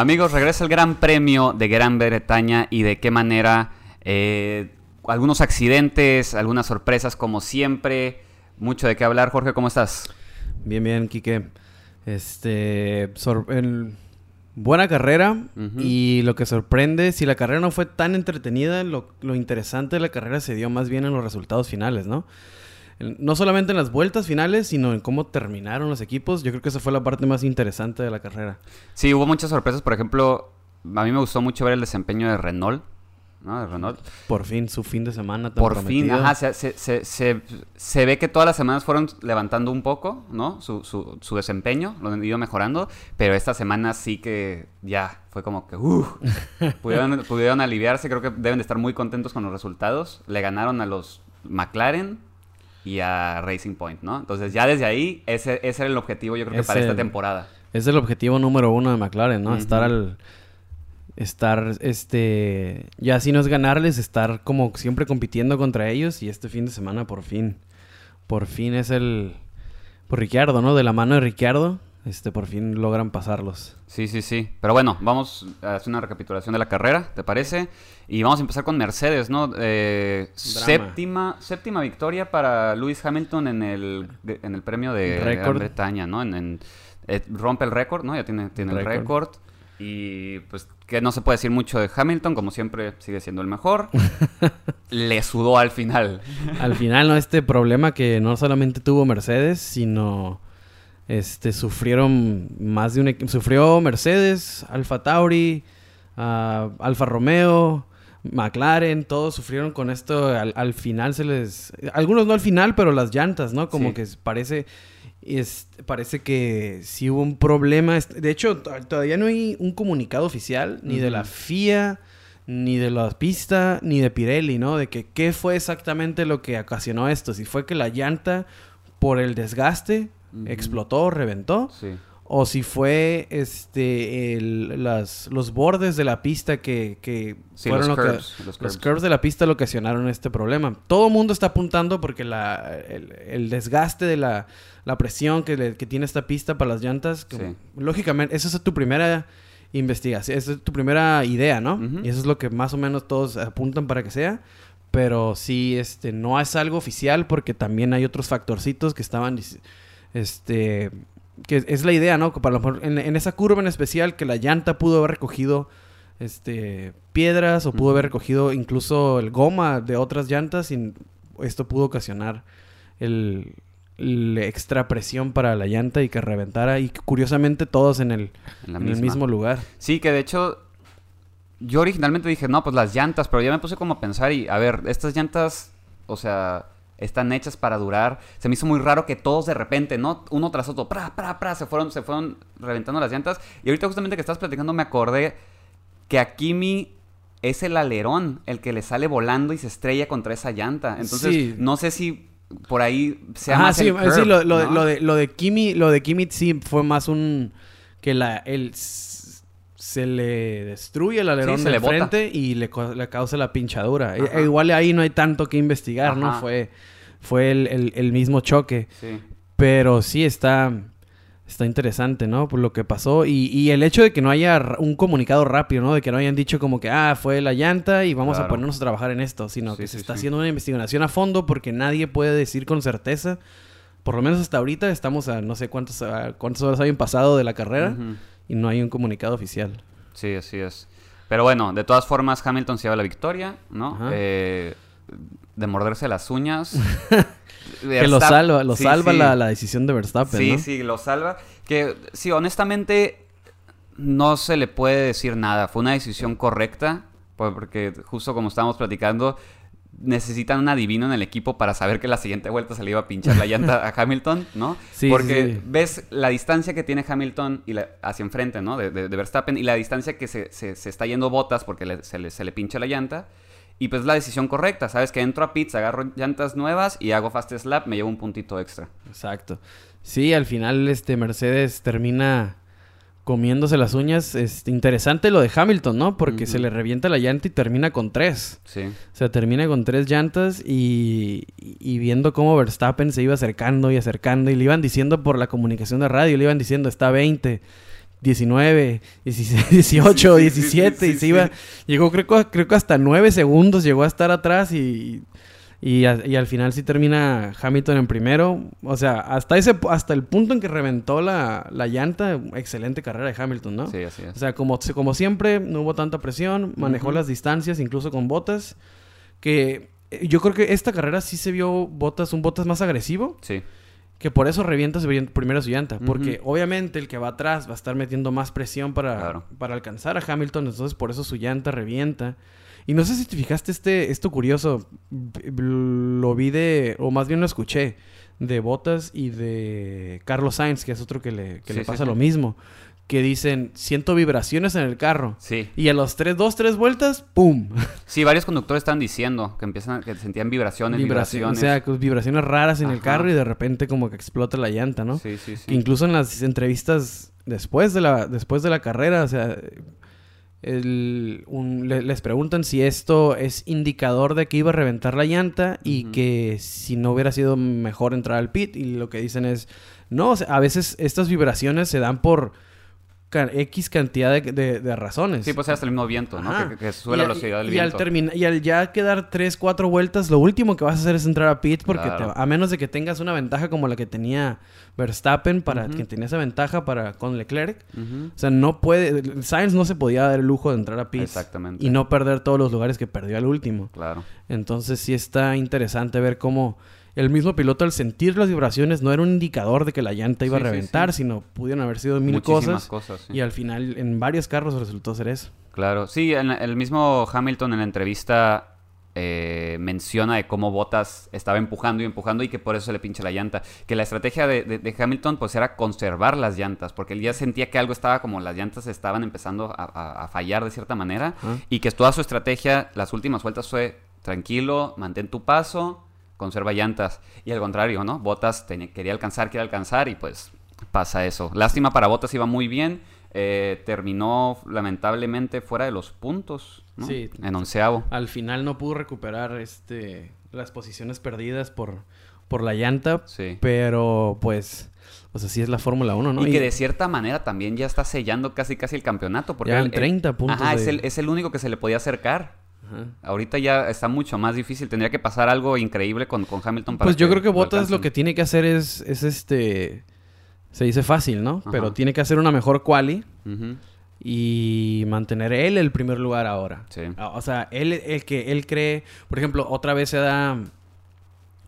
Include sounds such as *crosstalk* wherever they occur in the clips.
Amigos, regresa el Gran Premio de Gran Bretaña y de qué manera. Eh, algunos accidentes, algunas sorpresas como siempre. Mucho de qué hablar. Jorge, ¿cómo estás? Bien, bien, Quique. Este. buena carrera. Y lo que sorprende, si la carrera no fue tan entretenida, lo, lo interesante de la carrera se dio más bien en los resultados finales, ¿no? No solamente en las vueltas finales, sino en cómo terminaron los equipos. Yo creo que esa fue la parte más interesante de la carrera. Sí, hubo muchas sorpresas. Por ejemplo, a mí me gustó mucho ver el desempeño de Renault. ¿no? De Renault. Por fin, su fin de semana tan Por fin, ajá, se, se, se, se, ve que todas las semanas fueron levantando un poco, ¿no? Su, su, su, desempeño, lo han ido mejorando, pero esta semana sí que ya fue como que, uh, *laughs* pudieron, pudieron aliviarse, creo que deben de estar muy contentos con los resultados. Le ganaron a los McLaren, y a Racing Point, ¿no? Entonces ya desde ahí, ese, ese era el objetivo yo creo que para esta temporada. Es el objetivo número uno de McLaren, ¿no? Estar al... Estar, este... Ya si no es ganarles, estar como siempre compitiendo contra ellos y este fin de semana por fin. Por fin es el... Por Ricciardo, ¿no? De la mano de Ricciardo este, por fin logran pasarlos. Sí, sí, sí. Pero bueno, vamos a hacer una recapitulación de la carrera, ¿te parece? Y vamos a empezar con Mercedes, ¿no? Eh, séptima, séptima victoria para Lewis Hamilton en el, en el premio de Gran Bretaña, ¿no? En, eh, rompe el récord, ¿no? Ya tiene, tiene el récord. Y pues que no se puede decir mucho de Hamilton, como siempre sigue siendo el mejor. *laughs* Le sudó al final. al final, ¿no? Este problema que no solamente tuvo Mercedes, sino este, sufrieron más de un equipo. Sufrió Mercedes, Alfa Tauri, uh, Alfa Romeo, McLaren, todos sufrieron con esto. Al, final se les. Algunos no al final, pero las llantas, ¿no? Como que parece. Es, parece que sí hubo un problema. De hecho, todavía no hay un comunicado oficial, ni de la FIA, ni de la pista, ni de Pirelli, ¿no? De que qué fue exactamente lo que ocasionó esto. Si fue que la llanta, por el desgaste, explotó, reventó. O si fue este las, los bordes de la pista que, fueron los, curves, los, curves. de la pista lo ocasionaron este problema. Todo el mundo está apuntando porque la, el, desgaste de la, presión que, tiene esta pista para las llantas, lógicamente, esa es tu primera investigación, esa es tu primera idea, ¿no? Y eso es lo que más o menos todos apuntan para que sea. Pero sí, este, no es algo oficial porque también hay otros factorcitos que estaban este, que es la idea, ¿no? Para en, en, esa curva en especial, que la llanta pudo haber recogido este, piedras o pudo haber recogido incluso el goma de otras llantas y esto pudo ocasionar el, extra presión para la llanta y que reventara y curiosamente todos en el, en el mismo lugar. Sí, que de hecho yo originalmente dije, no, pues las llantas, pero ya me puse como a pensar y a ver, estas llantas, o sea, están hechas para durar. Se me hizo muy raro que todos de repente, ¿no? Uno tras otro, pra, pra, pra, se fueron, se fueron reventando las llantas. Y ahorita justamente que estás platicando me acordé que a Kimi es el alerón el que le sale volando y se estrella contra esa llanta. Entonces, no sé si por ahí sea más sí, sí lo, de, lo de Kimi, lo de Kimi sí fue más un que la el se le destruye el alerón de frente y le, le, causa la pinchadura. E, igual ahí no hay tanto que investigar, ¿no? Fue, fue el, mismo choque. Pero sí está, está interesante, ¿no? Por lo que pasó. Y, el hecho de que no haya un comunicado rápido, ¿no? De que no hayan dicho como que, ah, fue la llanta y vamos a ponernos a trabajar en esto. Sino que se está haciendo una investigación a fondo porque nadie puede decir con certeza. Por lo menos hasta ahorita estamos a no sé cuántos, cuántas horas habían pasado de la carrera y no hay un comunicado oficial. Sí, así es. Pero bueno, de todas formas, Hamilton se lleva la victoria, ¿no? Eh, de morderse las uñas. *laughs* que lo salva, lo salva La, la, decisión de Verstappen. Sí, sí, lo salva. Que sí, honestamente, no se le puede decir nada. Fue una decisión correcta. Porque justo como estábamos platicando, necesitan un adivino en el equipo para saber que la siguiente vuelta se le iba a pinchar la llanta a *laughs* Hamilton, ¿no? Sí, Porque ves la distancia que tiene Hamilton y hacia enfrente, ¿no? De, Verstappen y la distancia que se, está yendo botas porque se, le, se, le, pincha la llanta. Y pues la decisión correcta, ¿sabes? Que entro a pits, agarro llantas nuevas y hago fast slap, me llevo un puntito extra. Exacto. Sí, al final este Mercedes termina comiéndose las uñas. Es interesante lo de Hamilton, ¿no? Porque se le revienta la llanta y termina con tres. Sí. O sea, termina con tres llantas y, y, viendo cómo Verstappen se iba acercando y acercando y le iban diciendo por la comunicación de radio, le iban diciendo está 20. 19, 16, 18, Sí, sí, sí, 17 sí, y se iba, llegó creo, que- creo que hasta 9 segundos llegó a estar atrás y, y, a- y al final sí termina Hamilton en primero. O sea, hasta ese hasta el punto en que reventó la, la llanta, excelente carrera de Hamilton, ¿no? Sí, así es. O sea, como, como siempre, no hubo tanta presión, manejó las distancias, incluso con botas, que eh, yo creo que esta carrera sí se vio botas, un botas más agresivo, sí. Que por eso revienta primero su llanta, porque obviamente el que va atrás va a estar metiendo más presión para, Claro. para alcanzar a Hamilton, entonces por eso su llanta revienta. Y no sé si te fijaste este, esto curioso, lo vi de, o más bien lo escuché, de Botas y de Carlos Sainz, que es otro que le, que Sí, le sí, pasa sí. lo mismo, que dicen, siento vibraciones en el carro. Sí. Y a los tres, dos, tres vueltas, ¡pum! *laughs* Sí, varios conductores están diciendo que empiezan, que sentían vibraciones, vibraciones. O sea, con vibraciones raras en el carro y de repente como que explota la llanta, ¿no? Sí, sí, sí. Que incluso en las entrevistas después de la, después de la carrera, o sea, el- un- le- les preguntan si esto es indicador de que iba a reventar la llanta y que si no hubiera sido mejor entrar al pit. Y lo que dicen es, no, o sea, a veces estas vibraciones se dan por X cantidad de, de- de razones. Sí, pues es hasta el mismo viento, ¿no? Que, que sube Y la velocidad del y al viento. y al ya quedar 3, 4 vueltas, lo último que vas a hacer es entrar a pit porque Claro. te- a menos de que tengas una ventaja como la que tenía Verstappen para Ujú. que tenía esa ventaja para con Leclerc. O sea, no puede Sainz no se podía dar el lujo de entrar a pit Exactamente. y no perder todos los lugares que perdió al último. Claro. Entonces sí está interesante ver cómo el mismo piloto al sentir las vibraciones no era un indicador de que la llanta iba Sí, a reventar, sí. sino pudieron haber sido mil Muchísimas cosas. Y al final en varios carros resultó ser eso. Claro. Sí, en el mismo Hamilton en la entrevista eh, menciona de cómo Bottas estaba empujando y empujando y que por eso se le pincha la llanta. Que la estrategia de, de- de Hamilton pues era conservar las llantas, porque él ya sentía que algo estaba como las llantas estaban empezando a, a- a fallar de cierta manera Ah. y que toda su estrategia, las últimas vueltas fue tranquilo, mantén tu paso, conserva llantas. Y al contrario, ¿no? Tenía- quería alcanzar, quería alcanzar y pues pasa eso. Lástima para Bottas, iba muy bien. eh, terminó lamentablemente fuera de los puntos, ¿no? Sí. En onceavo. Al final no pudo recuperar este las posiciones perdidas por, por la llanta, Sí. pero pues, pues así es la Fórmula 1, ¿no? Y que de cierta manera también ya está sellando casi casi el campeonato. Porque Ya él- en 30 puntos Ajá, de- es, el, es el único que se le podía acercar. Ajá. Ahorita ya está mucho más difícil. Tendría que pasar algo increíble con, con Hamilton para Pues yo creo que Bottas lo que tiene que hacer es, es este, se dice fácil, ¿no? Ajá. Pero tiene que hacer una mejor quali y mantener él el primer lugar ahora. Sí. Ah, O sea, él, el que él cree, por ejemplo, otra vez se da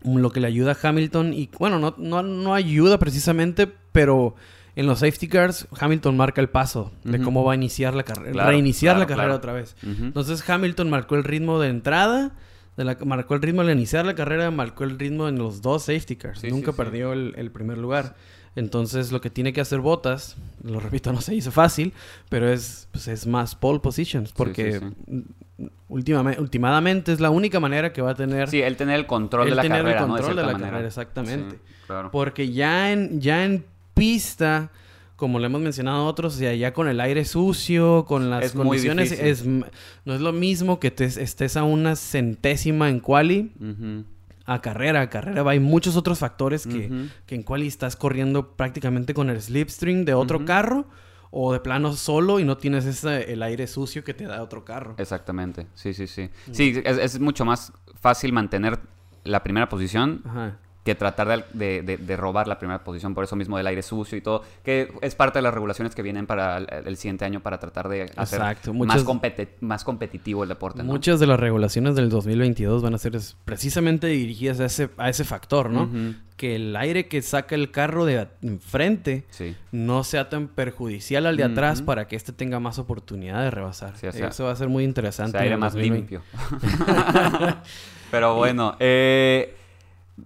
lo que le ayuda a Hamilton y bueno, no, no, no ayuda precisamente, pero en los safety cars Hamilton marca el paso de cómo va a iniciar la carrera, Claro, reiniciar la carrera claro. otra vez. Entonces Hamilton marcó el ritmo de entrada, de la, marcó el ritmo al iniciar la carrera, marcó el ritmo en los dos safety cars. Sí, Nunca sí, sí. perdió el, el primer lugar. Entonces lo que tiene que hacer Botas, lo repito, no se hizo fácil, pero es, pues, es más pole positions, porque sí, mm, últimamente es la única manera que va a tener Sí, él tener el control él de la tener carrera, el ¿no? control de, cierta la manera. carrera, exactamente. Sí, claro. Porque ya en, ya en pista, como le hemos mencionado otros, sea, ya con el aire sucio, con las Es condiciones, es, no es lo mismo que te estés a una centésima en quali a carrera. A carrera hay muchos otros factores que, que en quali estás corriendo prácticamente con el slipstream de otro carro o de plano solo y no tienes ese, el aire sucio que te da otro carro. Exactamente, sí, sí, sí. Sí, es, es mucho más fácil mantener la primera posición Ajá. Que tratar de, de- de- robar la primera posición, por eso mismo del aire sucio y todo, que es parte de las regulaciones que vienen para el, el siguiente año para tratar de hacer Exacto, más, muchas- competi- más competitivo el deporte. ¿no? Muchas de las regulaciones del 2022 van a ser precisamente dirigidas a ese, a ese factor, ¿no? Que el aire que saca el carro de enfrente Sí, no sea tan perjudicial al de atrás para que éste tenga más oportunidad de rebasar. Sí, o sea, Eso va a ser muy o interesante. sea, aire más 2020. limpio. *laughs* Pero bueno, eh,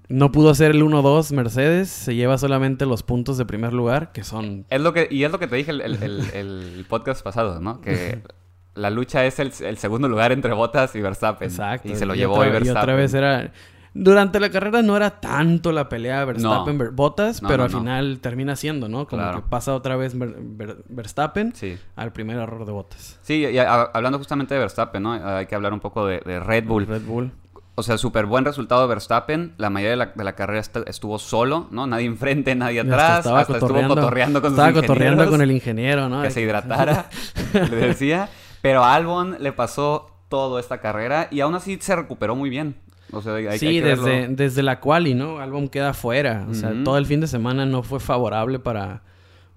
No pudo hacer el 1-2 Mercedes, se lleva solamente los puntos de primer lugar, que son... es lo que, y es lo que te dije el, el- el- el podcast pasado, ¿no? Que *laughs* la lucha es el, el segundo lugar entre Bottas y Verstappen. Exacto. Y se lo y llevó otra, hoy y Verstappen. otra vez era... Durante la carrera no era tanto la pelea Verstappen No. Bottas, No, pero no, al final termina siendo, ¿no? Como Claro. que pasa otra vez Ver- Ver- Verstappen Sí. al primer error de Bottas. Sí, y hablando justamente de Verstappen, ¿no? Hay que hablar un poco de, de Red Bull. Red Bull. O sea, súper buen resultado de Verstappen. La mayoría de la, de la carrera est- estuvo solo, ¿no? Nadie enfrente, nadie atrás. Hasta estuvo cotorreando- con sus Estaba cotorreando con el ingeniero, ¿no? Que se hidratara, *laughs* le decía. Pero a Albon le pasó toda esta carrera y aún así se recuperó muy bien. O sea, hay, hay sí, que verlo. desde, desde la quali, ¿no? Albon queda fuera. O sea, todo el fin de semana no fue favorable para,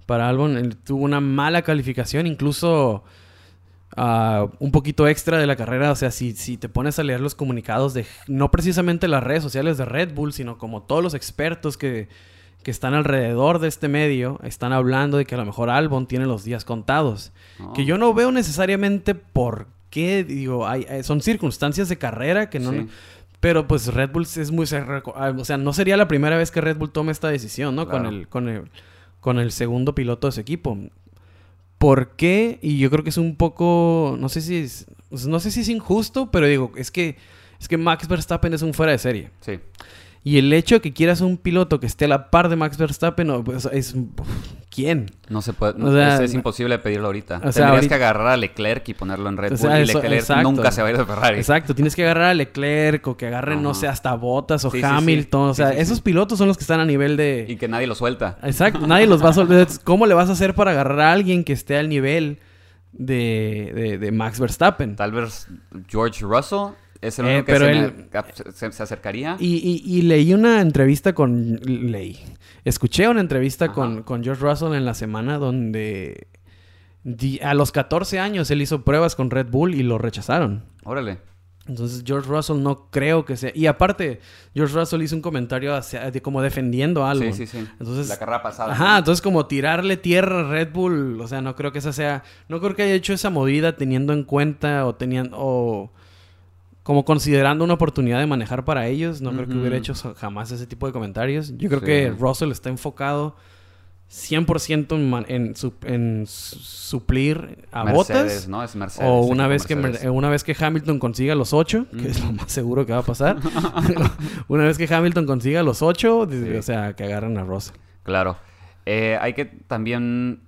para Albon. Él tuvo una mala calificación, incluso ah, un poquito extra de la carrera. O sea, si, si te pones a leer los comunicados de no precisamente las redes sociales de Red Bull, sino como todos los expertos que, que están alrededor de este medio, están hablando de que a lo mejor Albon tiene los días contados. No. Que yo no veo necesariamente por qué, digo, hay, hay- son circunstancias de carrera que no... Sí. Pero pues Red Bull es muy... ah, O sea, no sería la primera vez que Red Bull tome esta decisión, ¿no? Con, el, con, el, con el segundo piloto de su equipo. ¿Por qué? Y yo creo que es un poco... No sé si es... No sé si es injusto, pero digo, es que... Es que Max Verstappen es un fuera de serie. Sí. Y el hecho de que quieras un piloto que esté a la par de Max Verstappen, no, pues, es... ¿Quién? No se puede, O no, sea, es, es imposible pedirlo ahorita. o sea, Tendrías ahorita- que agarrar a Leclerc y ponerlo en Red O Bull. sea, y Leclerc nunca se va a ir de Ferrari. Exacto, tienes que agarrar a Leclerc o que agarren, no sé, hasta Bottas o Sí, sí, sí. Hamilton. O sea, esos pilotos son los que están a nivel de... Y que nadie lo suelta. Exacto, nadie los va a soltar. ¿Cómo le vas a hacer para agarrar a alguien que esté al nivel de, de- de Max Verstappen? Tal vez George Russell es el Eh, único que pero se, él- me- se- se acercaría. Y, y- y leí una entrevista con... Leí. Escuché una entrevista Ajá. con, con George Russell en la semana donde... a los 14 años él hizo pruebas con Red Bull y lo rechazaron. Órale. Entonces George Russell no creo que sea... Y aparte, George Russell hizo un comentario hacia, de como defendiendo algo. Sí, sí, sí. Entonces, la carrera pasada. Ajá, entonces como tirarle tierra a Red Bull, o sea, no creo que esa sea, no creo que haya hecho esa movida teniendo en cuenta o teniendo o como considerando una oportunidad de manejar para ellos, no creo que hubiera hecho jamás ese tipo de comentarios. Yo creo Sí. que Russell está enfocado 100% en, en, su- en su- suplir a Mercedes, Bottas ¿no? Es Mercedes. o una vez, que, Mercedes. Una vez que Hamilton consiga los 8, que es lo más seguro que va a pasar. *laughs* *laughs* una vez que Hamilton consiga los 8, Sí. o sea, que agarren a Russell. Claro. Eh, hay que también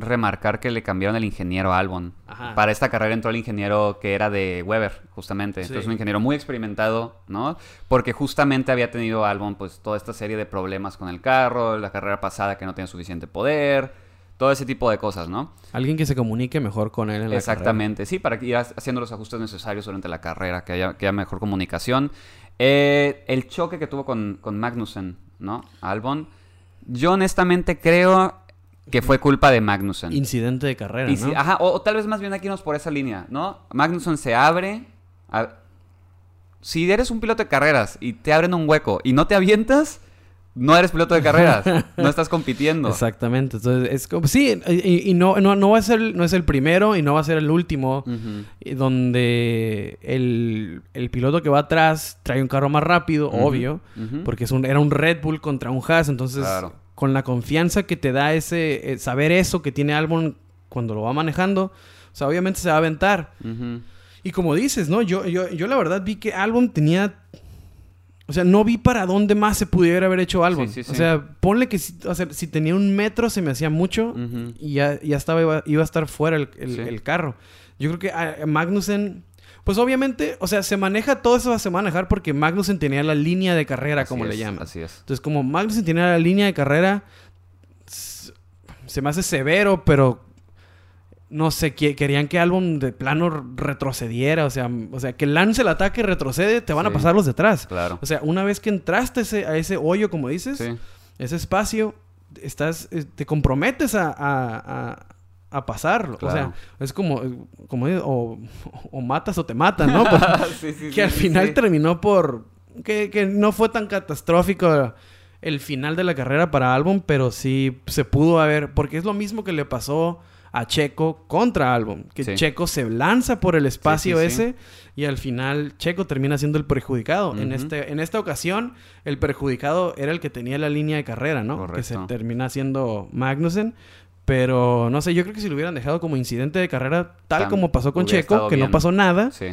remarcar que le cambiaron el ingeniero a Albon. Ajá. Para esta carrera entró el ingeniero que era de Weber, justamente. Sí. Entonces, un ingeniero muy experimentado, ¿no? Porque justamente había tenido Albon, pues, toda esta serie de problemas con el carro, la carrera pasada que no tenía suficiente poder, todo ese tipo de cosas, ¿no? Alguien que se comunique mejor con él en la Exactamente, sí, para ir ha- haciendo los ajustes necesarios durante la carrera, que haya, que haya mejor comunicación. Eh, el choque que tuvo con, con Magnussen, ¿no? Albon. Yo honestamente creo que fue culpa de Magnussen. Incidente de carrera, ¿no? ajá, o, o tal vez más bien aquí nos por esa línea, ¿no? Magnussen se abre. a- si eres un piloto de carreras y te abren un hueco y no te avientas, no eres piloto de carreras. no estás compitiendo. *laughs* Exactamente. Entonces, es como... Sí, y, y no, no, no va a ser... No es el primero y no va a ser el último. Y Donde el, el piloto que va atrás trae un carro más rápido, obvio. Porque es un, era un Red Bull contra un Haas. Entonces, Claro. Con la confianza que te da ese... eh, saber eso que tiene Albon cuando lo va manejando... O sea, obviamente se va a aventar. Y como dices, ¿no? Yo, yo, yo la verdad vi que Albon tenía... O sea, no vi para dónde más se pudiera haber hecho Albon. Sí, sí, sí. O sea, ponle que si, o sea, si tenía un metro se me hacía mucho y ya, ya estaba, iba, iba a estar fuera el, el- el carro. Yo creo que a- a Magnussen... Pues obviamente, o sea, se maneja, todo eso se va a manejar porque Magnussen tenía la línea de carrera, Así como le llaman. Así es. Entonces, como Magnussen tenía la línea de carrera, se me hace severo, pero no sé, que- querían que Albon de plano retrocediera, o sea, o sea, que lance el ataque retrocede, te van a pasar los detrás. Claro. O sea, una vez que entraste ese- a ese hoyo, como dices, Sí. ese espacio, estás, eh, te comprometes a, a- a- a pasarlo. Claro. O sea, es como, como o, o matas o te matan, ¿no? Porque- *laughs* Sí, sí, que sí, al final terminó por... Que, que no fue tan catastrófico el final de la carrera para Albon, pero sí se pudo haber... Porque es lo mismo que le pasó a Checo contra Albon. Que. Checo se lanza por el espacio ese y al final Checo termina siendo el perjudicado. en, este, en esta ocasión, el perjudicado era el que tenía la línea de carrera, ¿no? Que se Correcto. termina siendo Magnussen. Pero no sé, yo creo que si lo hubieran dejado como incidente de carrera, tal como pasó con Checo, que no pasó nada, Sí.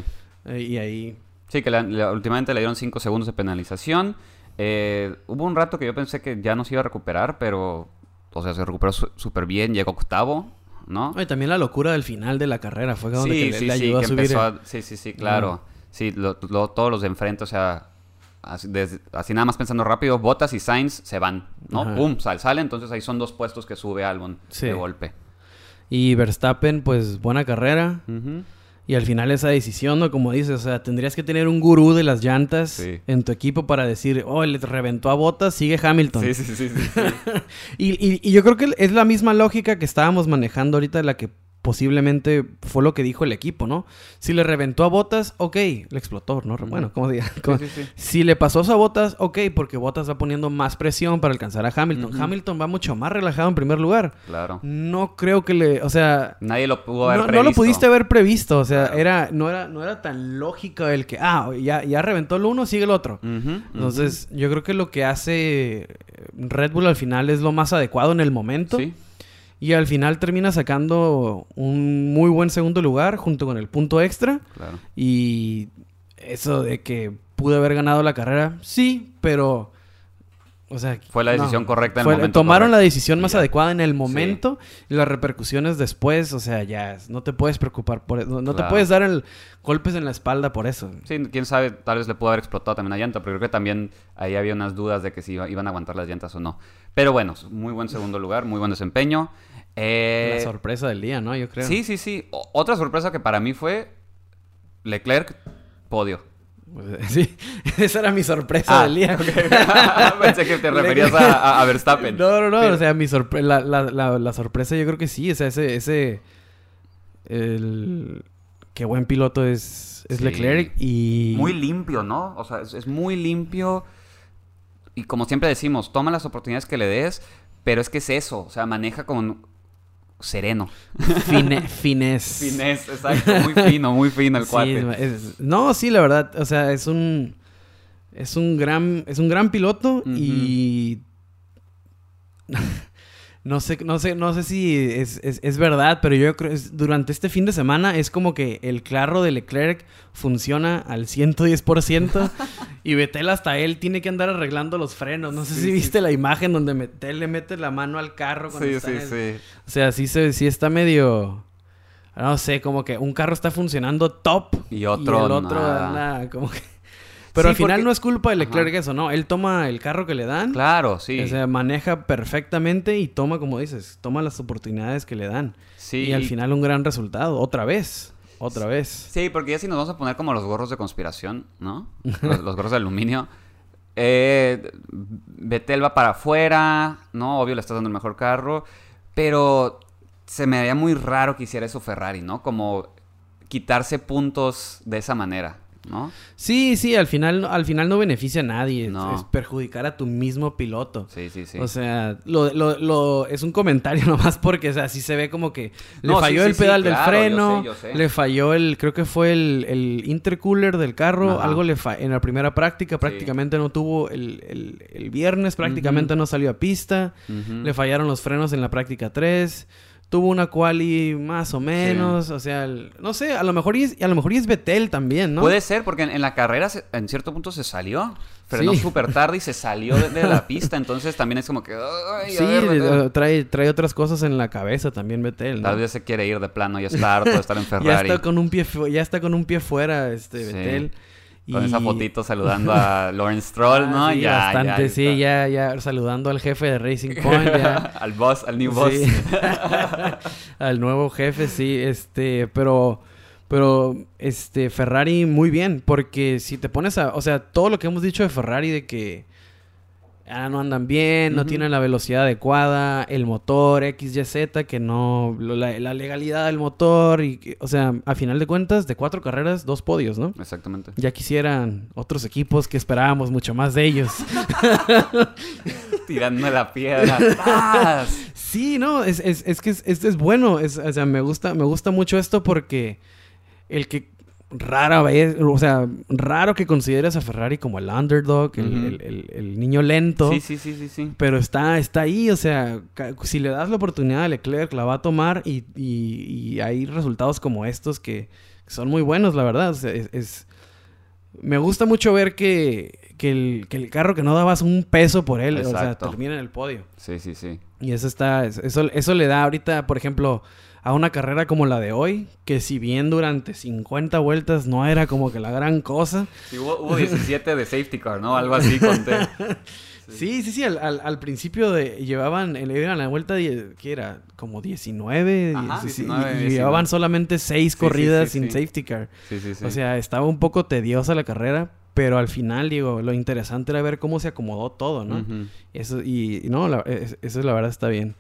eh, y ahí Sí, que la- la- últimamente le dieron 5 segundos de penalización. Eh, hubo un rato que yo pensé que ya no se iba a recuperar, pero, o sea, se recuperó su- súper bien, llegó octavo, ¿no? Y también la locura del final de la carrera fue donde sí, que sí, le sí, ayudó que a subir. el- a- Sí, sí, sí, claro. Sí, lo- lo- todos los de enfrente, o sea, así, así nada más pensando rápido, Bottas y Sainz se van, ¿no? Ajá. Pum, sal, sale, entonces ahí son dos puestos que sube Albon Sí. de golpe. Y Verstappen, pues buena carrera. Y al final esa decisión, ¿no? Como dices, o sea, tendrías que tener un gurú de las llantas Sí. en tu equipo para decir, oh, le reventó a botas, sigue Hamilton. Sí, sí, sí, sí, sí. *laughs* Y, y- y yo creo que es la misma lógica que estábamos manejando ahorita, la que posiblemente fue lo que dijo el equipo, ¿no? Si le reventó a Botas, ok, le explotó, ¿no? Bueno, ¿cómo diga? Sí, sí, sí. Si le pasó eso a Botas, ok, porque Botas va poniendo más presión para alcanzar a Hamilton. Hamilton va mucho más relajado en primer lugar. Claro. No creo que le, o sea, Nadie lo pudo haber no, no previsto. lo pudiste haber previsto, o sea, Claro. era, no, era, no era tan lógico el que, ah, ya, ya reventó el uno, sigue el otro. Entonces, yo creo que lo que hace Red Bull al final es lo más adecuado en el momento. Sí, Y al final termina sacando un muy buen segundo lugar junto con el punto extra. claro. Y eso de que pude haber ganado la carrera, sí, pero... O sea, Fue la no. decisión correcta en el momento Tomaron la decisión más adecuada en el momento y las repercusiones después, o sea, ya no te puedes preocupar por eso. No te Claro. puedes dar el golpes en la espalda por eso. Sí, quién sabe, tal vez le pudo haber explotado también una llanta, pero creo que también ahí había unas dudas de que si iba- iban a aguantar las llantas o no. Pero bueno, muy buen segundo lugar, muy buen desempeño. Eh, la sorpresa del día, ¿no? Yo creo. sí, sí, sí. O- otra sorpresa que para mí fue Leclerc, podio. *laughs* Sí, esa era mi sorpresa Ah, del día. *laughs* Pensé que te *laughs* referías a, a- a Verstappen. No, no, no. Pero- O sea, mi sorpre- la, la, la, la sorpresa yo creo que sí. O sea, ese... ese el... Qué buen piloto es, es Sí. Leclerc y... Muy limpio, ¿no? O sea, es, es muy limpio. Y como siempre decimos, toma las oportunidades que le des, pero es que es eso. O sea, maneja con sereno. Fine, *laughs* finés. Finés, exacto. Muy fino, muy fino el Sí, cuate. es- no, sí, la verdad. O sea, es un... Es un gran... Es un gran piloto y... *laughs* No sé, no sé, no sé si es, es- es verdad, pero yo creo que durante este fin de semana es como que el carro de Leclerc funciona al 110% y Vettel hasta él tiene que andar arreglando los frenos. No sé Sí, si sí. viste la imagen donde Vettel le mete la mano al carro cuando Sí, está en el-. O sea, sí, se, sí está medio... No sé, como que un carro está funcionando top Y otro el otro nada. anda como que... Pero Sí, al final porque- no es culpa de Leclerc Ajá. eso, ¿no? Él toma el carro que le dan. Claro, sí. O sea, maneja perfectamente y toma, como dices, toma las oportunidades que le dan. sí. Y al final un gran resultado. Otra vez. Otra vez. Sí, porque ya si nos vamos a poner como los gorros de conspiración, ¿no? *laughs* Los, los gorros de aluminio. Eh, Betel va para afuera, ¿no? Obvio le estás dando el mejor carro. Pero se me haría muy raro que hiciera eso Ferrari, ¿no? Como quitarse puntos de esa manera, ¿no? Sí, sí, al final, al final no beneficia a nadie. Es- No. Es, perjudicar a tu mismo piloto. Sí, sí, sí. O sea, lo, lo, lo- es un comentario *laughs* nomás porque, o sea, sí se ve como que le No, falló sí, el sí, pedal del claro, yo freno, sé, yo sé. le falló el, creo que fue el, el intercooler del carro, Ajá. algo le falló en la primera práctica, prácticamente no tuvo el, el- el viernes, prácticamente no salió a pista, le fallaron los frenos en la práctica 3. Tuvo una quali más o menos, o sea, el- no sé, a lo mejor y es, a lo mejor y es Betel también, ¿no? Puede ser, porque en, en la carrera se- en cierto punto se salió. Frenó Sí. súper tarde y se salió de, de la *laughs* pista. Entonces también es como que. "Ay, a Sí, ver, Vettel". eh, trae, trae otras cosas en la cabeza también Betel, ¿no? Tal vez se quiere ir de plano y está harto de estar en *laughs* Ya Ferrari. está con un pie ya está con un pie fuera este Sí. Vettel. Con esa fotito *laughs* saludando a Lawrence Stroll, Ah, ¿no? sí, ya, bastante, ya, sí, ya, ya saludando al jefe de Racing *laughs* Point, ya. al boss, al new boss. Sí. *laughs* al nuevo jefe, sí, este, pero pero este Ferrari muy bien, porque si te pones a, o sea, todo lo que hemos dicho de Ferrari de que ah, no andan bien, no tienen la velocidad adecuada, el motor XYZ, que no, la, la legalidad del motor, y, o sea, a final de cuentas, de cuatro carreras, dos podios, ¿no? Exactamente. Ya quisieran otros equipos que esperábamos mucho más de ellos. *laughs* Tirando la piedra. ¡Paz! Sí, no, es, es, es que es, es- es bueno. O sea, me gusta, me gusta mucho esto porque el que rara vez, o sea, raro que consideres a Ferrari como el underdog, el, el- el- el niño lento. Sí, sí, sí, sí, sí. Pero está, está ahí, o sea, si le das la oportunidad a Leclerc, la va a tomar y, y- y hay resultados como estos que, son muy buenos, la verdad. O sea, es, es- Me gusta mucho ver que, que, el, que el carro que no dabas un peso por él, o sea, termina en el podio. Sí, sí, sí. Y eso está, eso, eso le da ahorita, por ejemplo, a una carrera como la de hoy, que si bien durante 50 vueltas no era como que la gran cosa. Sí, hubo, hubo 17 de safety car, ¿no? Algo así conté. *laughs* Sí, sí, sí, al, al, al principio de, llevaban, le a la vuelta, ¿qué era? Como 19, Ajá, sí, sí, 19, y, y 19. llevaban solamente 6 sí, corridas sí, sin sí. safety car. Sí, sí, sí. O sea, estaba un poco tediosa la carrera, pero al final, digo, lo interesante era ver cómo se acomodó todo, ¿no? Ujú. Eso, y, y no, la, es- eso la verdad está bien.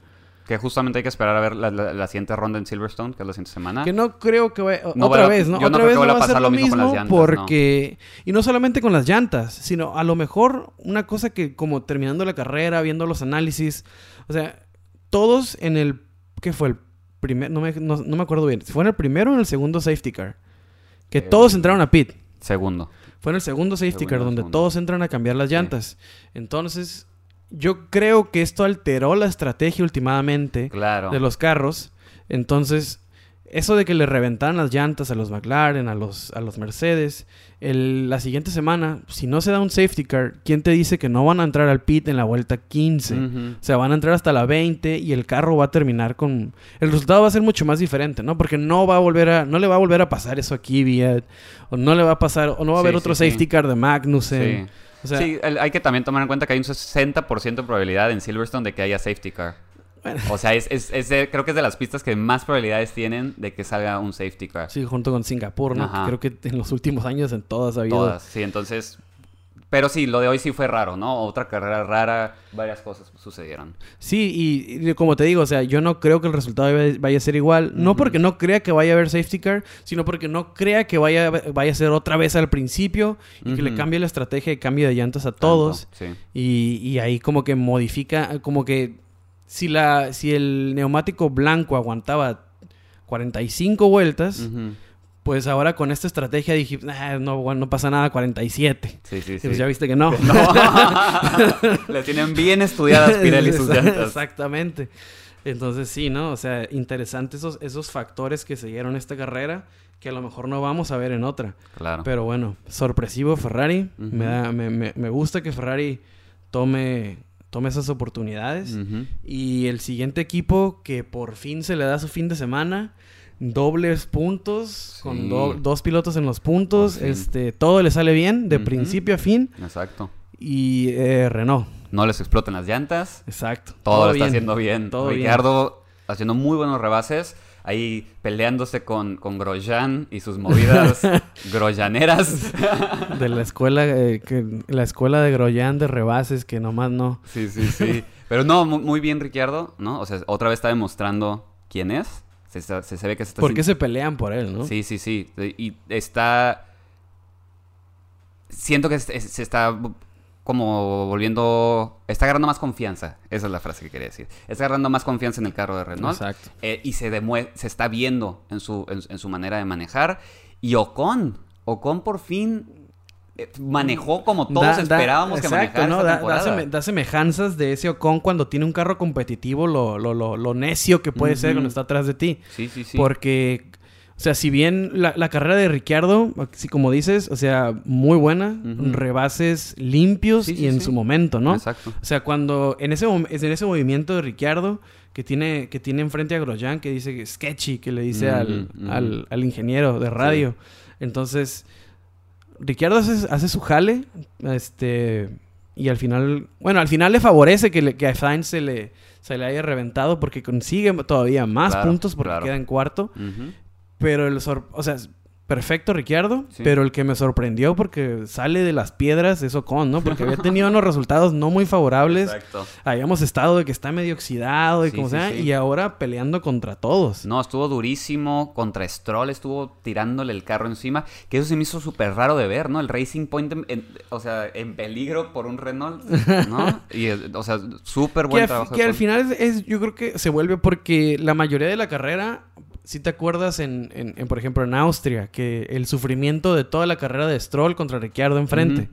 Que justamente hay que esperar a ver la, la- la siguiente ronda en Silverstone, que es la siguiente semana. Que no creo que vaya... No otra vez, ¿no? yo no otra creo vez que no a va a pasar lo mismo mismo con las llantas, porque... Y no solamente con las llantas, sino a lo mejor una cosa que como terminando la carrera, viendo los análisis, o sea, todos en el... ¿Qué fue? El primer... No me, no, no me acuerdo bien. ¿Fue en el primero o en el segundo safety car? Que Eh, todos entraron a pit. Segundo. Fue en el segundo safety Segundo, car donde segundo. todos entran a cambiar las Sí. llantas. Entonces, yo creo que esto alteró la estrategia últimamente Claro. de los carros. Entonces, eso de que le reventaran las llantas a los McLaren, a los, a los Mercedes, el- la siguiente semana, si no se da un safety car, ¿quién te dice que no van a entrar al pit en la vuelta 15? Ujú. O sea, van a entrar hasta la 20 y el carro va a terminar con... El resultado va a ser mucho más diferente, ¿no? Porque no va a volver a... No le va a volver a pasar eso a Kvyat. O no le va a pasar... O no va a haber sí, otro sí. safety car de Magnussen. Sí. O sea, sí, el- hay que también tomar en cuenta que hay un 60% de probabilidad en Silverstone de que haya safety car. Bueno. O sea, es, es- es de- creo que es de las pistas que más probabilidades tienen de que salga un safety car. sí, junto con Singapur, ¿no? Ajá. Creo que en los últimos años en todas ha habido... Todas, sí, entonces... Pero sí, lo de hoy sí fue raro, ¿no? Otra carrera rara, varias cosas sucedieron. Sí, y, y como te digo, o sea, yo no creo que el resultado vaya, a ser igual. No porque no crea que vaya a haber safety car, sino porque no crea que vaya, vaya a ser otra vez al principio y que le cambie la estrategia de cambio de llantas a todos. Tanto, sí. Y, y ahí como que modifica, como que si, la, si el neumático blanco aguantaba 45 vueltas, Ujú. Pues ahora con esta estrategia dije, "Ah, no, bueno, no pasa nada, 47. Sí, sí, Y sí. pues ya viste que no. *laughs* No. *laughs* Le tienen bien estudiadas Pirelli sus llantas. Exactamente. Entonces sí, ¿no? O sea, interesante esos, esos factores que se dieron esta carrera que a lo mejor no vamos a ver en otra. Claro. Pero bueno, sorpresivo Ferrari. Me, da- me, me- me gusta que Ferrari tome, tome esas oportunidades. Y el siguiente equipo que por fin se le da su fin de semana, dobles puntos, con do- dos pilotos en los puntos, este, todo le sale bien, de principio a fin. Exacto. Y eh, Renault, No les exploten las llantas. exacto. Todo, lo está haciendo bien. Todo bien. Ricardo haciendo muy buenos rebases. Ahí peleándose con, con Grosjean y sus movidas *laughs* groyaneras. De la escuela, eh, que, la escuela de Groyan de rebases que nomás no. sí, sí, sí. Pero no, mu- muy bien Ricardo, ¿no? O sea, otra vez está demostrando quién es. Se, se, se ve que se está ¿Por qué se pelean por él, no? Sí, sí, sí. Y está. Siento que se está como volviendo. Está agarrando más confianza. Esa es la frase que quería decir. Está agarrando más confianza en el carro de Renault. Exacto. Eh, y se, demue- se está viendo en su, en, en su manera de manejar. Y Ocon. Ocon por fin manejó como todos Da- da- esperábamos que exacto, manejara ¿no? esta Da, da temporada. seme- da semejanzas de ese Ocon cuando tiene un carro competitivo, lo, lo, lo, lo necio que puede ser cuando está atrás de ti. Sí, sí, sí. Porque, o sea, si bien la, la carrera de Ricciardo, así como dices, o sea, muy buena, rebases limpios Sí, sí, y en sí. su momento, ¿no? Exacto. O sea, cuando en ese, en ese movimiento de Ricciardo que tiene, que tiene enfrente a Grosjean, que dice que sketchy, que le dice al, al ingeniero de radio. Entonces, Ricciardo hace, hace su jale, este, y al final, bueno, al final le favorece que, le- que a Sainz se le, se le haya reventado porque consigue todavía más Claro, puntos porque claro. queda en cuarto. Pero el sor- o sea, perfecto Ricciardo, Sí. pero el que me sorprendió porque sale de las piedras es Ocon, ¿no? Porque había tenido unos resultados no muy favorables. Exacto. Habíamos estado de que está medio oxidado y Sí, como sí, sea, y ahora peleando contra todos. No, estuvo durísimo. Contra Stroll estuvo tirándole el carro encima. Que eso se me hizo súper raro de ver, ¿no? El Racing Point, en- en- o sea, en peligro por un Renault, ¿no? *laughs* Y, o sea, súper que buen al- trabajo. que al final es, es- yo creo que se vuelve porque la mayoría de la carrera, si te acuerdas en, en- en, por ejemplo, en Austria, que el sufrimiento de toda la carrera de Stroll contra Ricciardo enfrente.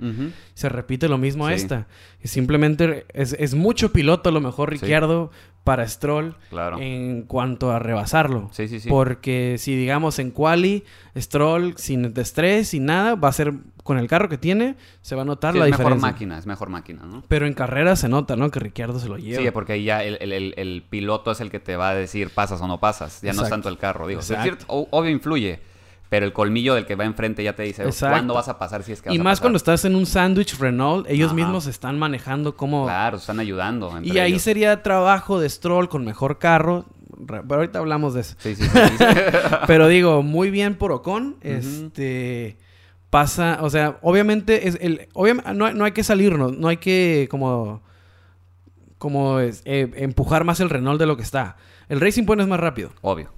Se repite lo mismo a esta. Y simplemente es, es mucho piloto a lo mejor Sí. Ricciardo para Stroll Claro. en cuanto a rebasarlo. Sí, sí, sí. Porque si digamos en quali, Stroll sin estrés, sin nada, va a ser con el carro que tiene, se va a notar Sí, la es mejor diferencia. máquina, es mejor máquina, ¿no? Pero en carrera se nota, ¿no? Que Ricciardo se lo lleva. Sí, porque ahí ya el, el- el- el piloto es el que te va a decir pasas o no pasas. Ya no es tanto el carro. Digo, es Exacto. o- obvio influye, pero el colmillo del que va enfrente ya te dice Exacto. cuándo vas a pasar si es que vas y a más pasar. cuando estás en un sándwich Renault, ellos Ajá. mismos están manejando cómo... Claro, están ayudando. entre y ahí ellos. sería trabajo de Stroll con mejor carro. Pero ahorita hablamos de eso. Sí, sí, sí. sí, *laughs* sí. Pero digo, muy bien por Ocon. Este pasa, o sea, obviamente es el obviam- no, hay- no hay que salirnos, no hay que como como es, eh, empujar más el Renault de lo que está. El Racing Point es más rápido, obvio.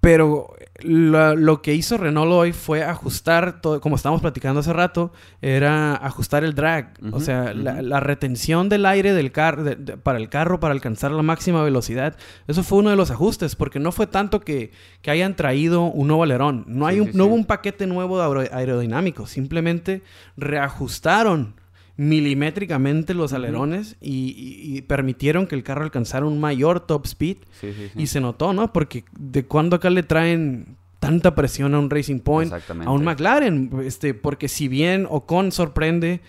pero lo, lo que hizo Renault hoy fue ajustar todo, como estábamos platicando hace rato, era ajustar el drag, o sea, la, retención del aire del carro para el carro para alcanzar la máxima velocidad. Eso fue uno de los ajustes, porque no fue tanto que, que hayan traído un nuevo alerón, no hay Sí, un- sí, no sí. hubo un paquete nuevo de aero- aerodinámico, simplemente reajustaron milimétricamente los alerones y, y- y permitieron que el carro alcanzara un mayor top speed Sí, sí, sí. y se notó, ¿no? Porque de cuando acá le traen tanta presión a un Racing Point, a un McLaren, este, porque si bien Ocon sorprende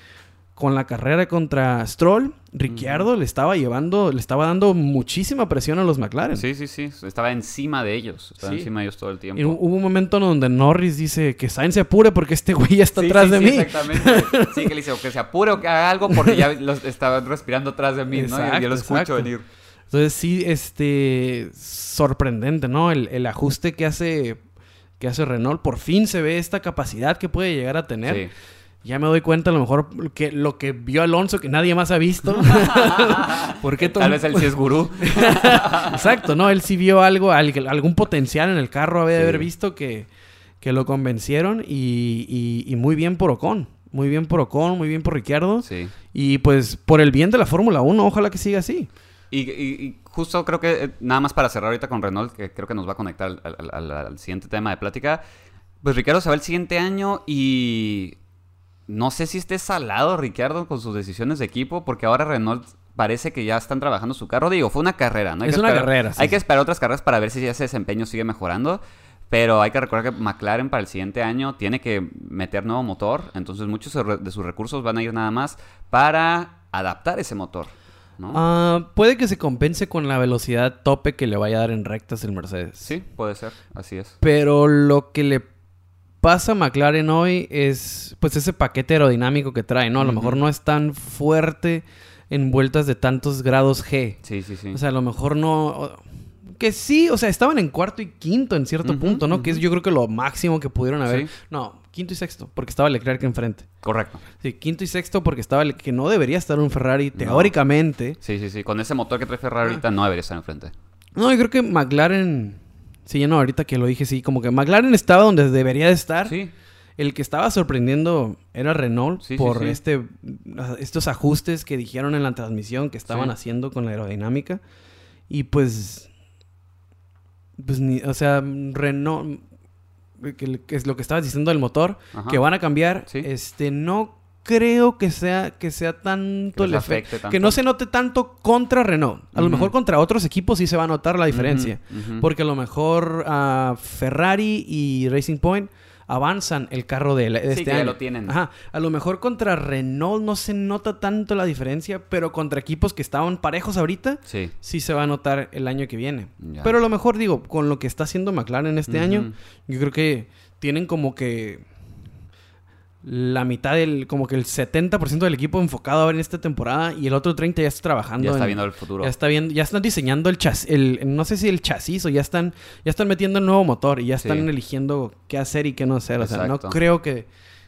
con la carrera contra Stroll, Ricciardo le estaba llevando, le estaba dando muchísima presión a los McLaren. Sí, sí, sí. Estaba encima de ellos. Estaba Sí. encima de ellos todo el tiempo. Y hu- hubo un momento donde Norris dice que Sainz se apure porque este güey ya está Sí, atrás sí, de sí, mí. Exactamente. Sí, que le dice o que se apure o que haga algo porque ya *laughs* los estaban respirando atrás de mí, ¿no? Y yo lo escucho exacto. venir. Entonces sí, este sorprendente, ¿no? El, el ajuste que hace que hace Renault, por fin se ve esta capacidad que puede llegar a tener. Sí. Ya me doy cuenta a lo mejor que lo que vio Alonso que nadie más ha visto. *laughs* *laughs* Porque Tal vez él sí es gurú. *laughs* Exacto, ¿no? Él sí vio algo, al- algún potencial en el carro, había de Sí. haber visto que, que lo convencieron y, y- y muy bien por Ocon. Muy bien por Ocon, muy bien por Ricciardo. Sí. Y pues por el bien de la Fórmula 1, ojalá que siga así. Y, justo creo que, eh, nada más para cerrar ahorita con Renault, que creo que nos va a conectar al, al- al- al siguiente tema de plática. Pues Ricardo se va el siguiente año y no sé si esté salado Ricardo con sus decisiones de equipo, porque ahora Renault parece que ya están trabajando su carro. Digo, fue una carrera, ¿no? Hay Es que una esperar- carrera, sí, Hay sí. que esperar otras carreras para ver si ese desempeño sigue mejorando. Pero hay que recordar que McLaren para el siguiente año tiene que meter nuevo motor. Entonces muchos de sus recursos van a ir nada más para adaptar ese motor. ¿no? Ah, puede que se compense con la velocidad tope que le vaya a dar en rectas el Mercedes. Sí, puede ser, así es. Pero lo que le pasa McLaren hoy es pues ese paquete aerodinámico que trae, ¿no? A lo mejor no es tan fuerte en vueltas de tantos grados G. Sí, sí, sí. O sea, a lo mejor no... Que sí, o sea, estaban en cuarto y quinto en cierto punto, ¿no? Que es yo creo que lo máximo que pudieron haber. Sí. No, quinto y sexto, porque estaba Leclerc enfrente. Correcto. Sí, quinto y sexto porque estaba... Le- Que no debería estar un Ferrari teóricamente. Sí, sí, sí. Con ese motor que trae Ferrari ahorita no debería estar enfrente. No, yo creo que McLaren... Sí, ya no, ahorita que lo dije, sí. Como que McLaren estaba donde debería de estar. Sí. El que estaba sorprendiendo era Renault Sí, por sí. este estos ajustes que dijeron en la transmisión que estaban haciendo con la aerodinámica. Y pues. Pues ni. O sea, Renault. Que, que es lo que estabas diciendo del motor. Ajá. Que van a cambiar. Sí. Este, no creo que sea, que sea tanto Que el efecto. tanto. Que no se note tanto contra Renault. A lo mejor contra otros equipos sí se va a notar la diferencia. Porque a lo mejor ah, Ferrari y Racing Point avanzan el carro de, la- de Sí, este que ya año. lo tienen. Ajá. A lo mejor contra Renault no se nota tanto la diferencia, pero contra equipos que estaban parejos ahorita, Sí. sí se va a notar el año que viene. Ya. Pero a lo mejor digo, con lo que está haciendo McLaren este año, yo creo que tienen como que la mitad del, como que el 70% del equipo enfocado a ver en esta temporada y el otro 30 ya está trabajando Ya está en- viendo el futuro. ya está viendo, ya están diseñando el chasis, el, no sé si el chasis o ya están, ya están metiendo el nuevo motor y ya están Sí. eligiendo qué hacer y qué no hacer. O sea, no creo que,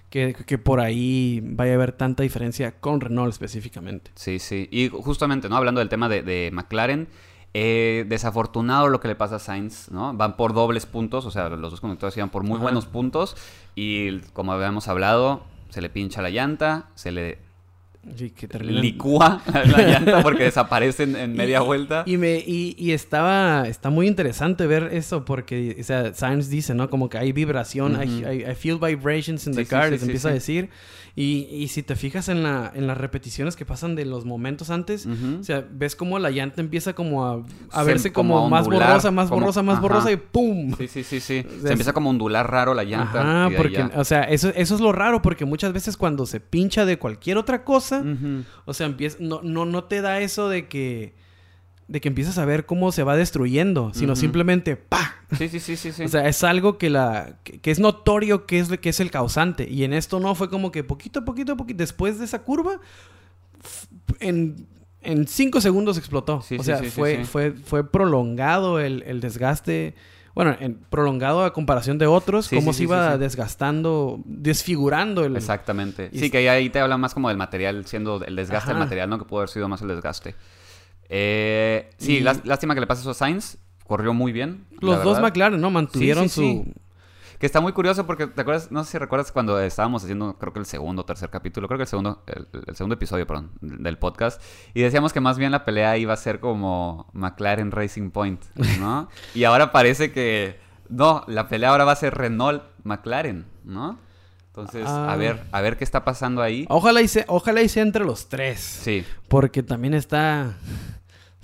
que, que por ahí vaya a haber tanta diferencia con Renault específicamente. Sí, sí. Y justamente, ¿no? Hablando del tema de, de McLaren, eh, desafortunado lo que le pasa a Sainz, ¿no? Van por dobles puntos, o sea, los dos conductores iban por muy Ajá. buenos puntos y como habíamos hablado, se le pincha la llanta, se le Sí, que terminan- licúa la *laughs* llanta porque desaparece en, en media Y- vuelta. Y, me, y, y estaba, está muy interesante ver eso porque, o sea, Science dice, ¿no? Como que hay vibración. I, I feel vibrations in Sí, the car, sí, les empieza a decir. Y, y si te fijas en, la, en las repeticiones que pasan de los momentos antes, o sea, ves como la llanta empieza como a, a Se- verse como como, a más borrosa, más como- borrosa, más ajá. borrosa y ¡pum! Sí, sí, sí, sí. sea, Se empieza como a ondular raro la llanta. Ajá, porque, o sea, eso, eso es lo raro, porque muchas veces cuando se pincha de cualquier otra cosa, o sea, empieza, no, no, no te da eso de que, de que empiezas a ver cómo se va destruyendo, sino simplemente ¡pa! Sí, sí, sí, sí, sí. O sea, es algo que, la, que, que es notorio que es, que es el causante. Y en esto no, fue como que poquito a poquito, poquito, después de esa curva, en, en cinco segundos explotó. Sí, o sea, sí, fue. Fue, fue prolongado el, el desgaste. Bueno, en- prolongado a comparación de otros, cómo se iba desgastando, desfigurando el... Exactamente. Y Sí, que ahí- ahí te habla más como del material, siendo el desgaste del material, ¿no? Que pudo haber sido más el desgaste. Eh, sí, Y- lástima que le pase eso a Sainz. Corrió muy bien. Los dos. McLaren, ¿no? Mantuvieron Sí, sí, su... Que está muy curioso porque, ¿te acuerdas? No sé si recuerdas cuando estábamos haciendo, creo que el segundo o tercer capítulo, creo que el segundo, el, el segundo episodio, perdón, del podcast, y decíamos que más bien la pelea iba a ser como McLaren Racing Point, ¿no? *laughs* y ahora parece que, no, la pelea ahora va a ser Renault McLaren, ¿no? Entonces, a Ah. ver, a ver qué está pasando ahí. Ojalá y, sea, ojalá y sea entre los tres. Sí, Porque también está...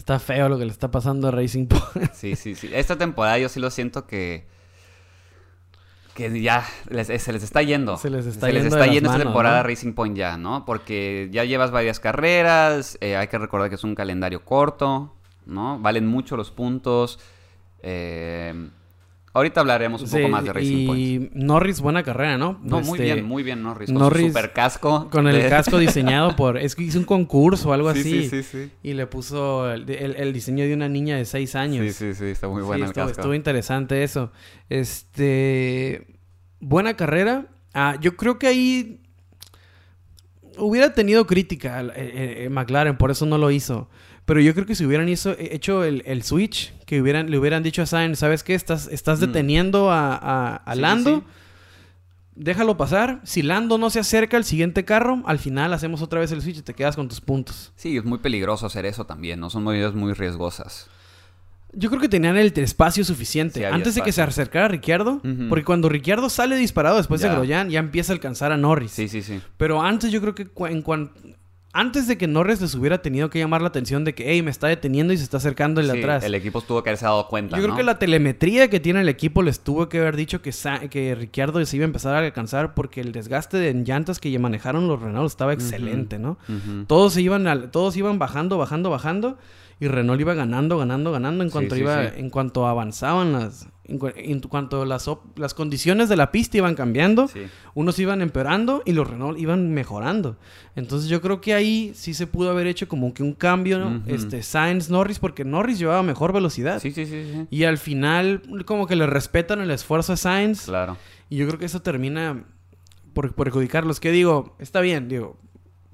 Está feo lo que le está pasando a Racing Point. sí, sí, sí. Esta temporada yo sí lo siento que... Que ya les- se les está yendo. Se les está se les yendo está de las yendo esta temporada ¿no? Racing Point ya, ¿no? Porque ya llevas varias carreras, eh, hay que recordar que es un calendario corto, ¿no? Valen mucho los puntos. eh, ahorita hablaremos un poco más de Racing Point. Y Norris, buena carrera, ¿no? No, muy Este, bien, muy bien Norris. Con Norris- su super casco. Con el de- casco diseñado *laughs* por... Es que hizo un concurso o algo Sí, así. sí, sí, sí. Y le puso el, el- el diseño de una niña de 6 años. Sí, sí, sí, está muy Sí, bueno el estuvo, casco. estuvo interesante eso. Este... Buena carrera. Ah, yo creo que ahí... Hubiera tenido crítica eh, eh, eh, McLaren, por eso no lo hizo. Pero yo creo que si hubieran hizo- eh, hecho el, el switch, que hubieran, le hubieran dicho a Sainz, ¿sabes qué? Estás, estás Mm. deteniendo a, a- a Sí, sí, Lando. sí. Déjalo pasar. Si Lando no se acerca al siguiente carro, al final hacemos otra vez el switch y te quedas con tus puntos. Sí, es muy peligroso hacer eso también, ¿no? Son movidas muy riesgosas. Yo creo que tenían el espacio suficiente. Sí, Antes de que se acercara a Ricciardo, porque cuando Ricciardo sale disparado después Ya. de Grosjean, ya empieza a alcanzar a Norris. Sí, sí, sí. Pero antes yo creo que cu- en cuan- antes de que Norris les hubiera tenido que llamar la atención de que, hey, me está deteniendo y se está acercando el Sí, atrás. El equipo tuvo que haberse dado cuenta. Yo creo que la telemetría que tiene el equipo les tuvo que haber dicho que, Sa- que Ricciardo se iba a empezar a alcanzar porque el desgaste de llantas que manejaron los Renault estaba excelente, ¿no? Todos se iban al- todos iban bajando, bajando, bajando y Renault iba ganando, ganando, ganando en cuanto sí, iba sí. en cuanto avanzaban las en, cu- en cuanto las las condiciones de la pista iban cambiando, unos iban empeorando y los Renault iban mejorando. Entonces yo creo que ahí sí se pudo haber hecho como que un cambio, este Sainz Norris porque Norris llevaba mejor velocidad. Sí, sí, sí, sí. Y al final, como que le respetan el esfuerzo a Sainz. Claro. Y yo creo que eso termina por perjudicarlos. Que digo, está bien, digo.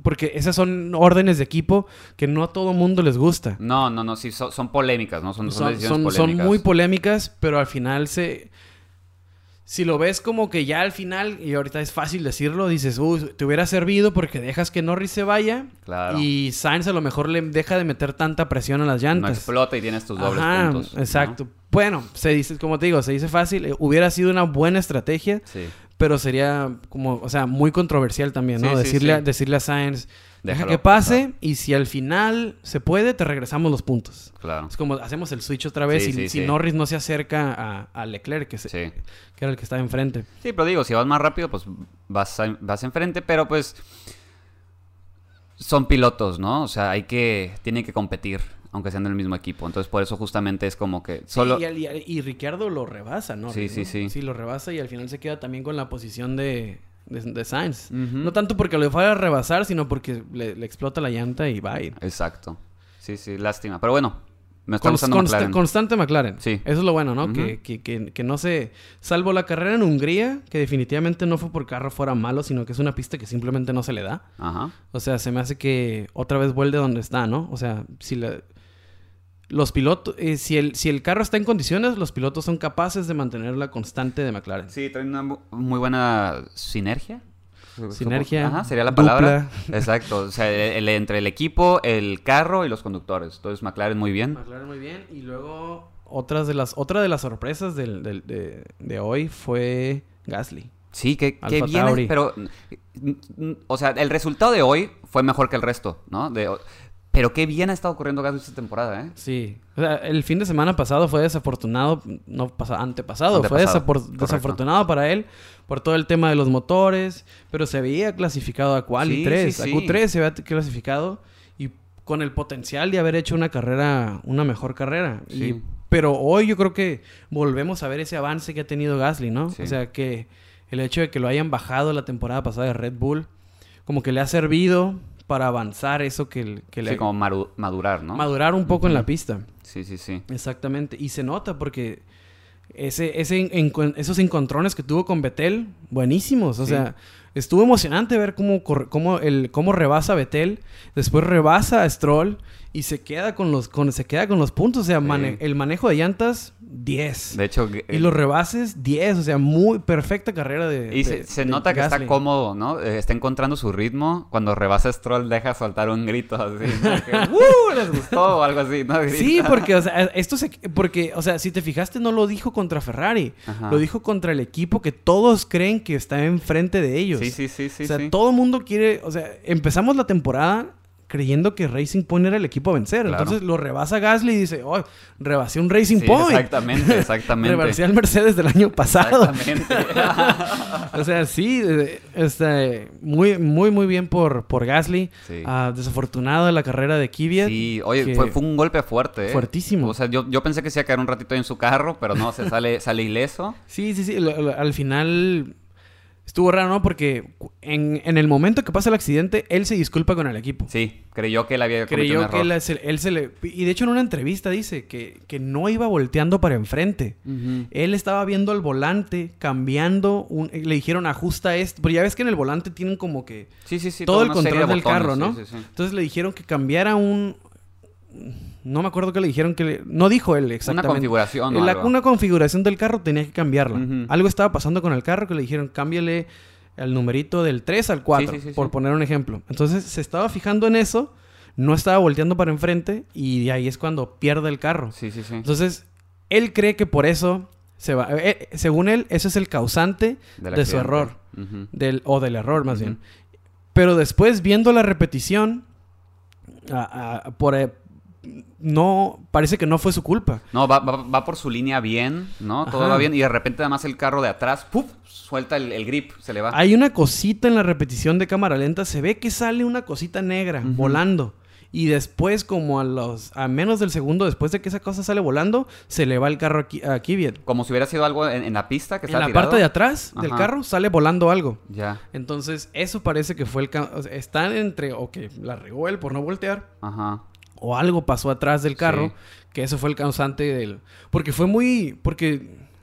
Porque esas son órdenes de equipo que no a todo mundo les gusta. No, no, no, sí, son, son polémicas, ¿no? Son, son, Son, decisiones son, polémicas. muy polémicas, pero al final se... Si lo ves como que ya al final, y ahorita es fácil decirlo, dices, uy, te hubiera servido porque dejas que Norris se vaya Claro. y Sainz a lo mejor le deja de meter tanta presión a las No llantas. explota y tienes tus dobles Ajá, puntos. ¿no? Exacto. Bueno, se dice, como te digo, se dice fácil. eh, hubiera sido una buena estrategia, Sí. Pero sería como, o sea, muy controversial también, ¿no? Sí, decirle, sí. decirle a Sainz, deja que pase y si al final se puede, te regresamos los puntos. Claro. Es como hacemos el switch otra vez y si. Norris no se acerca a, a Leclerc, que, se- que era el que estaba enfrente. Sí, pero digo, si vas más rápido, pues vas, a- vas enfrente, pero pues son pilotos, ¿no? O sea, hay que, tienen que competir, aunque sean del mismo equipo. Entonces, por eso justamente es como que solo... Sí, y, y, Ricciardo lo rebasa, ¿no? Sí, sí, sí. Sí, lo rebasa y al final se queda también con la posición de, de, de Sainz. No tanto porque lo fuera a rebasar, sino porque le, le explota la llanta y va a ir. Exacto. Sí, sí, lástima. Pero bueno, me está Const- gustando consta- McLaren. Constante McLaren. Sí. Eso es lo bueno, ¿no? Que, que, que, que no se... Salvo la carrera en Hungría, que definitivamente no fue por carro fuera malo, sino que es una pista que simplemente no se le da. Ajá. O sea, se me hace que otra vez vuelve donde está, ¿no? O sea, si la- los pilotos, eh, si, el, si el carro está en condiciones, los pilotos son capaces de mantener la constante de McLaren. Sí, traen una mu- muy buena sinergia. Sinergia, Ajá, sería la dupla. palabra. *laughs* Exacto. O sea, el- el- entre el equipo, el carro y los conductores. Entonces, McLaren muy bien. McLaren muy bien. Y luego, otras de las, otra de las sorpresas del, del- de, de hoy fue Gasly. Sí, que, que bien, pero, mm, mm, o sea, el resultado de hoy fue mejor que el resto, ¿no? De, pero qué bien ha estado corriendo Gasly esta temporada, ¿eh? Sí. O sea, el fin de semana pasado fue desafortunado, no pasa, antepasado, fue Antepasado, correcto. desafortunado para él por todo el tema de los motores, pero se había clasificado a Quali Sí, 3, sí, a sí. Q3 se había clasificado y con el potencial de haber hecho una carrera, una mejor carrera. Sí. Y- pero hoy yo creo que volvemos a ver ese avance que ha tenido Gasly, ¿no? Sí. O sea, que el hecho de que lo hayan bajado la temporada pasada de Red Bull, como que le ha servido para avanzar eso que, que Sí, le como maru- madurar, ¿no? madurar un poco en la pista. sí, sí, sí. Exactamente. Y se nota porque ese, ese esos encontrones que tuvo con Betel, buenísimos. O Sí. sea, estuvo emocionante ver cómo, cómo, el, cómo rebasa Betel, después rebasa a Stroll y se queda con los, con, se queda con los puntos. O sea, Sí. mane- el manejo de llantas, 10. De hecho, y los rebases, 10. O sea, muy perfecta carrera de. Y de- se, se de nota que Gasly. está cómodo, ¿no? Eh, está encontrando su ritmo. Cuando rebasa Stroll, deja soltar un grito así. ¿no? *laughs* Que, ¡Uh! Les gustó *laughs* o algo así, ¿no? Sí, porque, o sea, esto se... Porque, o sea, si te fijaste, no lo dijo contra Ferrari. Ajá. Lo dijo contra el equipo que todos creen que está enfrente de ellos. Sí, sí, sí, sí. o sea, sí. todo el mundo quiere... O sea, empezamos la temporada creyendo que Racing Point era el equipo a vencer. Claro. Entonces lo rebasa Gasly y dice, oh, rebasé un Racing Sí, Point. Exactamente, *laughs* exactamente. Rebasé al Mercedes del año pasado. Exactamente. *laughs* o sea, sí, eh, este, muy, muy, muy bien por, por Gasly. Sí. Ah, desafortunada la carrera de Kvyat. Sí, oye, fue, fue un golpe fuerte, ¿eh? Fuertísimo. O sea, yo, yo pensé que se iba a caer un ratito en su carro, pero no, se sale, sale ileso. Sí, sí, sí. al final estuvo raro, ¿no? Porque en, en el momento que pasa el accidente, él se disculpa con el equipo. Sí, creyó que él había cometido un Creyó que error. él, se- él se le... Y de hecho en una entrevista dice que, que no iba volteando para enfrente. Él estaba viendo el volante, cambiando, un- le dijeron ajusta esto, pero ya ves que en el volante tienen como que Sí, sí, sí. todo el control de del botones, carro, sí, ¿no? sí, sí. Entonces le dijeron que cambiara un... No me acuerdo qué le dijeron que le... No dijo él Una exactamente. configuración o La- algo. una configuración del carro tenía que cambiarla. Algo estaba pasando con el carro que le dijeron, cámbiale el numerito del 3 al 4, Sí, sí, sí, por poner un ejemplo. Entonces se estaba fijando en eso, no estaba volteando para enfrente y de ahí es cuando pierde el carro. Sí, sí, sí. Entonces, él cree que por eso se va... eh, según él, ese es el causante Del de su error. Del, o del error, más bien. Pero después, viendo la repetición, a- a- por, eh, no... Parece que no fue su culpa. No, va, va, va por su línea bien, ¿no? Todo Ajá. va bien. Y de repente, además, el carro de atrás, ¡puf! Suelta el, el grip, se le va. Hay una cosita en la repetición de cámara lenta, se ve que sale una cosita negra volando. Y después, como a los a menos del segundo después de que esa cosa sale volando, se le va el carro a, Ki- a Kvyat. Como si hubiera sido algo en, en la pista que En está la tirado. parte de atrás del carro sale volando algo. Ya, Entonces, eso parece que fue el... o sea, están entre, o que la regó él por no voltear, ajá. O algo pasó atrás del carro, Sí. que eso fue el causante del... Porque fue muy... Porque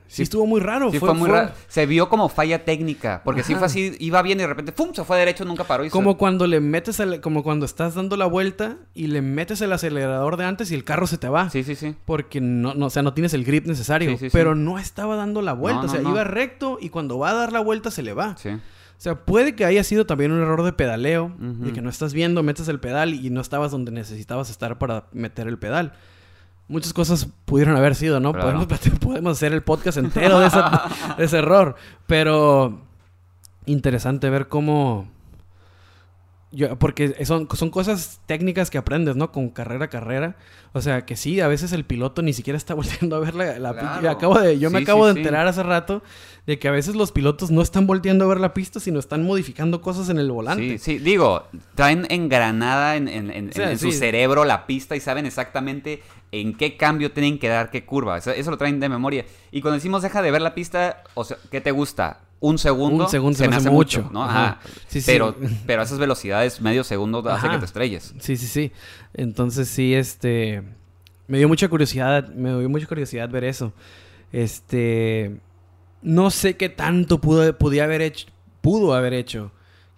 sí, Sí. estuvo muy raro. Sí, fue, muy raro. Se vio como falla técnica. Porque sí fue así, iba bien y de repente, ¡pum! Se fue derecho, nunca paró. Y se- Como cuando le metes el- como cuando estás dando la vuelta y le metes el acelerador de antes y el carro se te va. Sí, sí, sí. Porque no, no, o sea, no tienes el grip necesario. Sí, pero no estaba dando la vuelta. No, o sea, iba recto y cuando va a dar la vuelta se le va. Sí. O sea, puede que haya sido también un error de pedaleo. De que no estás viendo, metes el pedal y no estabas donde necesitabas estar para meter el pedal. Muchas cosas pudieron haber sido, ¿no? Claro. Podemos, podemos hacer el podcast entero de, esa- *laughs* de ese error. Pero interesante ver cómo... Yo, porque son, son cosas técnicas que aprendes, ¿no? Con carrera a carrera. O sea, que sí, a veces el piloto ni siquiera está *laughs* volteando a ver la... la Claro. yo acabo de, yo me acabo sí, de sí. enterar hace rato de que a veces los pilotos no están volteando a ver la pista, sino están modificando cosas en el volante. Sí, sí, digo, traen engranada en, en- en- O sea, en su cerebro la pista y saben exactamente en qué cambio tienen que dar, qué curva. Eso, eso lo traen de memoria. Y cuando decimos deja de ver la pista, o sea, ¿qué te gusta? Un segundo. Un segundo se me hace mucho. ¿no? Ajá. Sí, sí. Pero, pero a esas velocidades, medio segundo hace Ajá. que te estrelles. Sí, sí, sí. Entonces sí, este... Me dio mucha curiosidad, me dio mucha curiosidad ver eso. Este... No sé qué tanto pudo, podía haber hecho, pudo haber hecho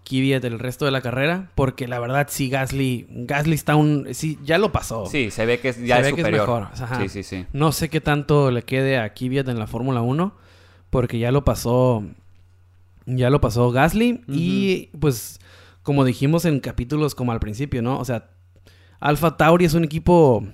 Kvyat el resto de la carrera, porque la verdad sí Gasly, Gasly está un, sí, ya lo pasó. Sí, se ve que es- ya Se es ve que es superior. mejor, ajá. Sí, sí, sí. No sé qué tanto le quede a Kvyat en la Fórmula 1, porque ya lo pasó, Ya lo pasó Gasly. Y pues, como dijimos en capítulos como al principio, ¿no? O sea, Alfa Tauri es un equipo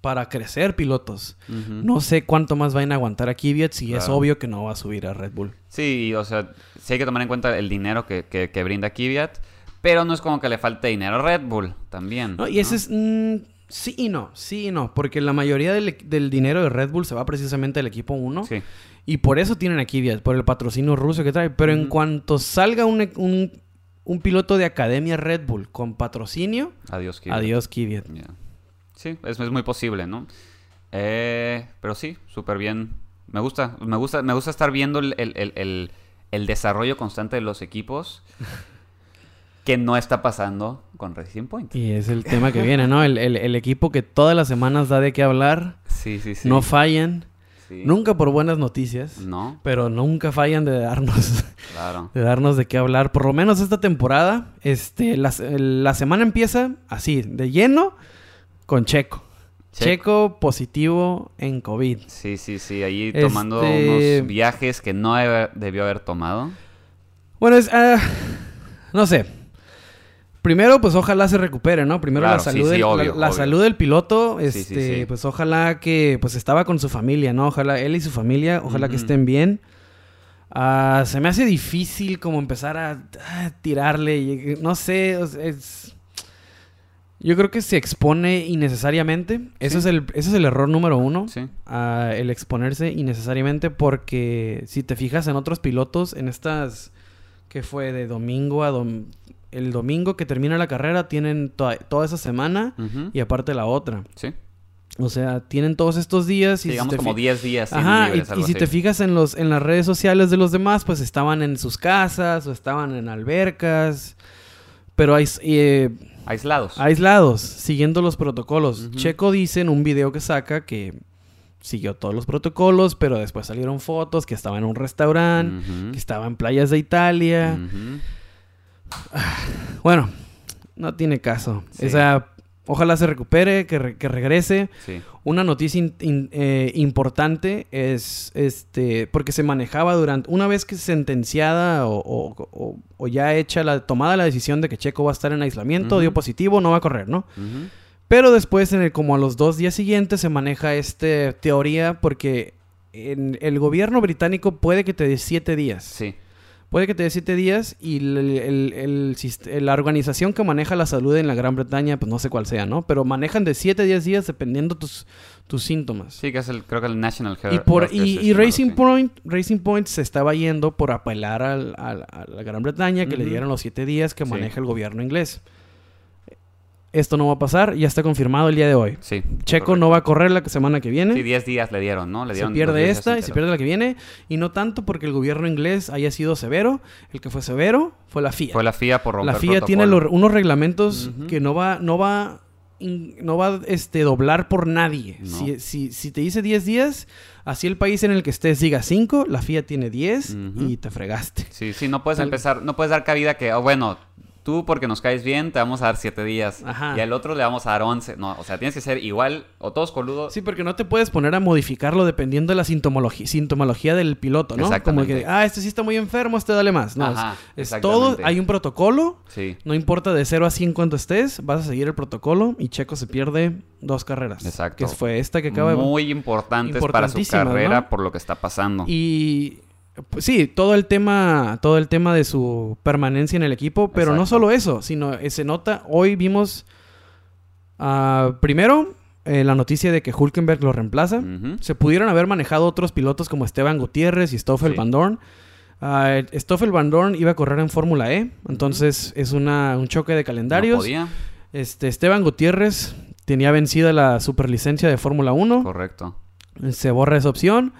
para crecer pilotos. No sé cuánto más vayan a aguantar a Kvyat si es obvio que no va a subir a Red Bull. Sí, o sea, sí hay que tomar en cuenta el dinero que, que, que brinda Kvyat, pero no es como que le falte dinero a Red Bull también. No, y ese es... mm, sí y no, sí y no. Porque la mayoría del, del dinero de Red Bull se va precisamente al equipo 1. Sí, Y por eso tienen a Kvyat, por el patrocinio ruso que trae. Pero en cuanto salga un, un, un piloto de academia Red Bull con patrocinio, adiós Kvyat. adiós Kvyat. Ya. Sí, es, es muy posible, ¿no? Eh, pero sí, súper bien. Me gusta, me gusta, me gusta estar viendo el, el- el- el- el desarrollo constante de los equipos *laughs* que no está pasando con Racing Point. Y es el tema que viene, ¿no? El, el- el equipo que todas las semanas da de qué hablar, Sí, sí, sí. no fallan, Sí. nunca por buenas noticias, No, pero nunca fallan de darnos, claro. de darnos de qué hablar. Por lo menos esta temporada, este, la, la semana empieza así, de lleno, con Checo. Checo. Checo positivo en COVID. Sí, sí, sí. Ahí Este- tomando unos viajes que no debió haber tomado. Bueno, es... ah, no sé. Primero, pues ojalá se recupere, ¿no? Primero Claro, la salud, sí, del, obvio, la, la obvio. salud del piloto, este, sí, pues ojalá que pues estaba con su familia, ¿no? Ojalá él y su familia, ojalá que estén bien. Ah, se me hace difícil como empezar a, ah, tirarle, y- no sé, es... Yo creo que se expone innecesariamente. Sí. es el, ese es el error número uno. Sí. a el exponerse innecesariamente porque si te fijas en otros pilotos, en estas que fue de domingo a dom- el domingo que termina la carrera tienen to- toda esa semana y aparte la otra. Sí. O sea, tienen todos estos días y si digamos como fi- 10 días. sin Ajá, y, libres, y algo si así. te fijas en los en las redes sociales de los demás, pues estaban en sus casas o estaban en albercas, pero hay, eh, Aislados. aislados, siguiendo los protocolos. Checo dice en un video que saca que siguió todos los protocolos, pero después salieron fotos que estaba en un restaurante, que estaba en playas de Italia. *sighs* Bueno, no tiene caso. Sí. O sea, ojalá se recupere, que, re- que regrese. Sí. Una noticia in- in- eh, importante es este porque se manejaba durante una vez que sentenciada o, o- o- o ya hecha la tomada la decisión de que Checo va a estar en aislamiento, dio positivo, no va a correr, ¿no? Pero después, en el, como a los dos días siguientes, se maneja esta teoría porque en el gobierno británico puede que te dé siete días. Sí. Puede que te dé siete días y el- el- el la organización que maneja la salud en la Gran Bretaña, pues no sé cuál sea, ¿no? Pero manejan de siete a diez días dependiendo tus, tus síntomas. Sí, que es el, creo que el National Health. Y, por, Health y, y System, algo Racing. Point Racing Point se estaba yendo por apelar al- al- a la Gran Bretaña que le dieran los siete días que Sí. maneja el gobierno inglés. Esto no va a pasar, ya está confirmado el día de hoy. Sí. Checo correcto. no va a correr la semana que viene. Sí, 10 días le dieron, ¿no? Le se dieron pierde 10 días esta y se pierde la que viene. Y no tanto porque el gobierno inglés haya sido severo. El que fue severo fue la FIA. Fue la FIA por romper La FIA tiene los- unos reglamentos que no va, no va, no va este, doblar por nadie. No. Si, si, si te dice 10 días, así el país en el que estés diga 5, la FIA tiene 10 Ujú. y te fregaste. Sí, sí, no puedes Tal- empezar, no puedes dar cabida que, oh, bueno, tú porque nos caes bien te vamos a dar 7 días Ajá. y al otro le vamos a dar 11. No, o sea, tienes que ser igual o todos coludos. Sí, porque no te puedes poner a modificarlo dependiendo de la sintomología, sintomología del piloto, ¿no? Como que, ah, este sí está muy enfermo, este dale más. No, Ajá, es, es todo, hay un protocolo, Sí, no importa de 0 a 100 cuánto estés, vas a seguir el protocolo y Checo se pierde dos carreras. Exacto. Que fue esta que acaba de... muy importantes para su carrera ¿no? por lo que está pasando. Y sí, todo el tema, todo el tema de su permanencia en el equipo, pero no solo eso, sino eh, se nota, hoy vimos ah, primero eh, la noticia de que Hulkenberg lo reemplaza. Se pudieron haber manejado otros pilotos como Esteban Gutiérrez y Stoffel Sí. Van Dorn. Ah, Stoffel Van Dorn iba a correr en Fórmula E, entonces es una, un choque de No calendarios. podía. Este, Esteban Gutiérrez tenía vencida la superlicencia de Fórmula 1 Correcto. se borra esa opción.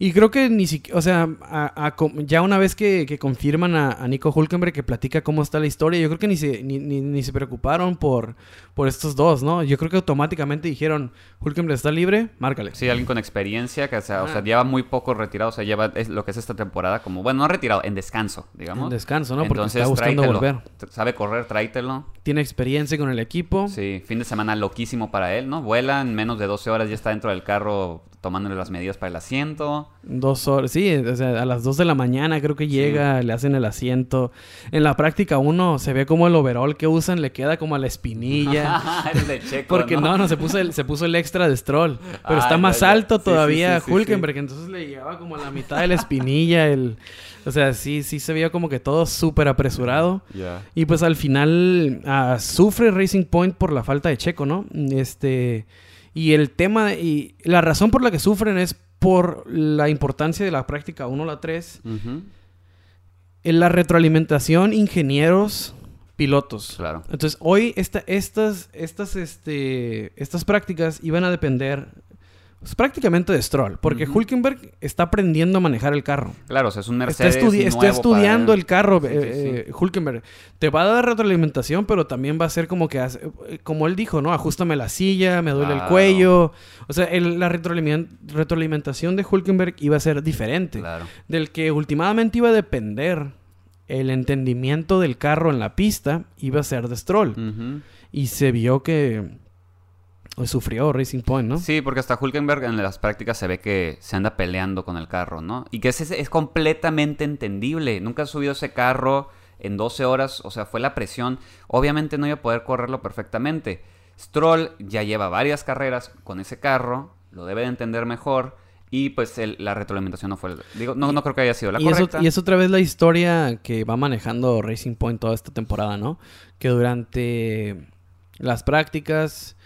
Y creo que ni siquiera, o sea, a- a com- ya una vez que, que confirman a, a Nico Hulkenberg que platica cómo está la historia, yo creo que ni se, ni, ni- ni se preocuparon por, por estos dos, ¿no? Yo creo que automáticamente dijeron, Hulkenberg está libre, márcale. Sí, alguien con experiencia que o sea, o sea, Ajá. lleva muy poco retirado, o sea, lleva es lo que es esta temporada como, bueno, no retirado, en descanso, digamos. En descanso, ¿no? Porque Entonces, está buscando tráetelo. volver. T- Sabe correr, tráetelo. Tiene experiencia con el equipo. Sí, fin de semana loquísimo para él, ¿no? Vuela en menos de 12 horas, ya está dentro del carro tomándole las medidas para el asiento. Dos horas, sí, o sea, a las dos de la mañana creo que llega, le hacen el asiento. En la práctica uno se ve como el overall que usan le queda como a la espinilla. *laughs* el de Checo, Porque no, no, se, puso el, se puso el extra de Stroll. Pero Ah, está ya, más ya. alto Sí, todavía sí, Hulkenberg, entonces le llegaba como a la mitad de la espinilla. el, o sea, sí, sí se veía como que todo súper apresurado. Ya. Y pues al final ah, sufre Racing Point por la falta de Checo, ¿no? Este y el tema y la razón por la que sufren es por la importancia de la práctica 1 a la 3, Ujú. en la retroalimentación ingenieros pilotos. Claro. Entonces, hoy esta, estas estas este estas prácticas iban a depender pues, prácticamente de Stroll, porque. Hulkenberg está aprendiendo a manejar el carro. Claro, o sea, es un Está, Mercedes está nuevo estudiando para él. el carro, Sí, sí, eh, eh, Hulkenberg. Te va a dar retroalimentación, pero también va a ser como que, hace- eh, como él dijo, ¿no? Ajustame la silla, me duele el cuello. O sea, el- la retroalimen- retroalimentación de Hulkenberg iba a ser diferente. Claro. Del que últimamente iba a depender el entendimiento del carro en la pista, iba a ser de Stroll. Y se vio que sufrió Racing Point, ¿no? Sí, porque hasta Hulkenberg en las prácticas se ve que se anda peleando con el carro, ¿no? Y que es, es completamente entendible. Nunca ha subido ese carro en 12 horas, o sea, fue la presión. Obviamente no iba a poder correrlo perfectamente. Stroll ya lleva varias carreras con ese carro, lo debe de entender mejor. Y pues el- la retroalimentación no fue. Digo, no, no creo que haya sido la y, correcta. y es otra vez la historia que va manejando Racing Point toda esta temporada, ¿no? Que durante las prácticas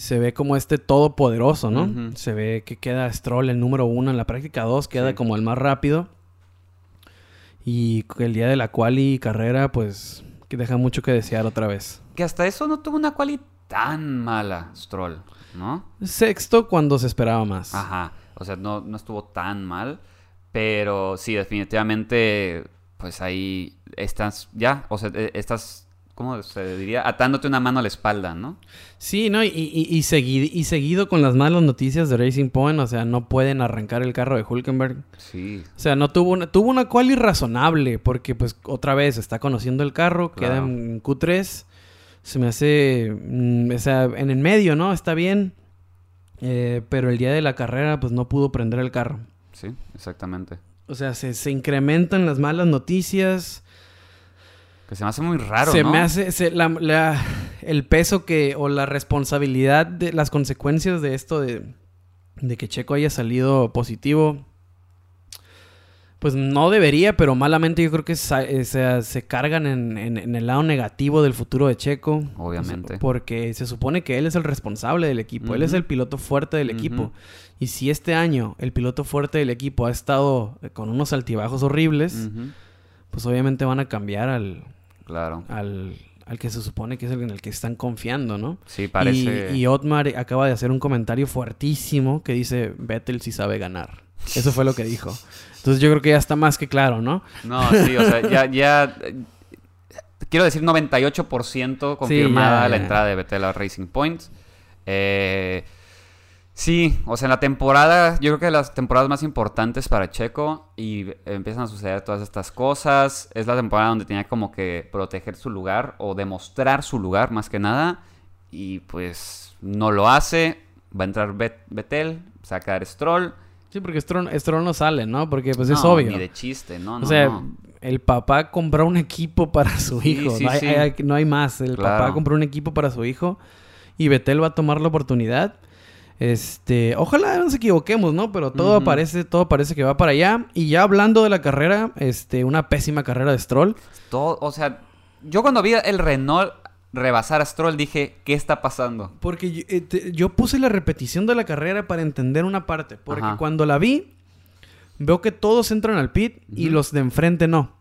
se ve como este todopoderoso, ¿no? Se ve que queda Stroll el número uno en la práctica dos, queda Sí. como el más rápido. Y el día de la quali carrera, pues, que deja mucho que desear otra vez. Que hasta eso no tuvo una quali tan mala, Stroll, ¿no? Sexto cuando se esperaba más. Ajá. O sea, no, no estuvo tan mal. Pero sí, definitivamente, pues ahí estás ya. O sea, eh, estás, ¿cómo se diría? Atándote una mano a la espalda, ¿no? Sí, ¿no? Y, y, y, segui- y seguido con las malas noticias de Racing Point, o sea, no pueden arrancar el carro de Hulkenberg. Sí. O sea, no tuvo una, tuvo una quali razonable, porque pues otra vez está conociendo el carro, queda Claro. en Q3. Se me hace, mm, o sea, en el medio, ¿no? Está bien. Eh, pero el día de la carrera, pues no pudo prender el carro. Sí, exactamente. O sea, se, se incrementan las malas noticias. Que se me hace muy raro, se ¿no? me hace se- la- la- el peso que o la responsabilidad de las consecuencias de esto de, de que Checo haya salido positivo pues no debería pero malamente yo creo que eh, se, se cargan en, en- en el lado negativo del futuro de Checo. Obviamente. Porque se supone que él es el responsable del equipo él es el piloto fuerte del equipo. Y si este año el piloto fuerte del equipo ha estado eh, con unos altibajos horribles pues obviamente van a cambiar al, Claro. al, al que se supone que es el en el que están confiando, ¿no? Sí, parece. Y, y Otmar acaba de hacer un comentario fuertísimo que dice, Vettel sí sabe ganar. Eso fue lo que dijo. Entonces yo creo que ya está más que claro, ¿no? No, sí, o sea, ya. ya quiero decir 98% confirmada ya, la ya. entrada de Betel a Racing Point. Eh, sí, o sea, en la temporada, yo creo que las temporadas más importantes para Checo y empiezan a suceder todas estas cosas. Es la temporada donde tenía como que proteger su lugar o demostrar su lugar más que nada. Y pues no lo hace. Va a entrar Bet- Betel, se va a quedar Stroll. Sí, porque Stroll, Stroll no sale, ¿no? Porque pues es obvio. Ni de chiste, no, o no. sea, no. el papá compró un equipo para su Sí, hijo. sí, no, hay, sí. hay- no hay más. El Claro. papá compró un equipo para su hijo y Betel va a tomar la oportunidad. Este, ojalá no nos equivoquemos, ¿no? Pero todo Ujú. parece, todo parece que va para allá. Y ya hablando de la carrera, este, una pésima carrera de Stroll. Todo, o sea, yo cuando vi el Renault rebasar a Stroll dije, ¿qué está pasando? Porque yo, eh, te- yo puse la repetición de la carrera para entender una parte. Porque Ajá. cuando la vi, veo que todos entran al pit y los de enfrente no.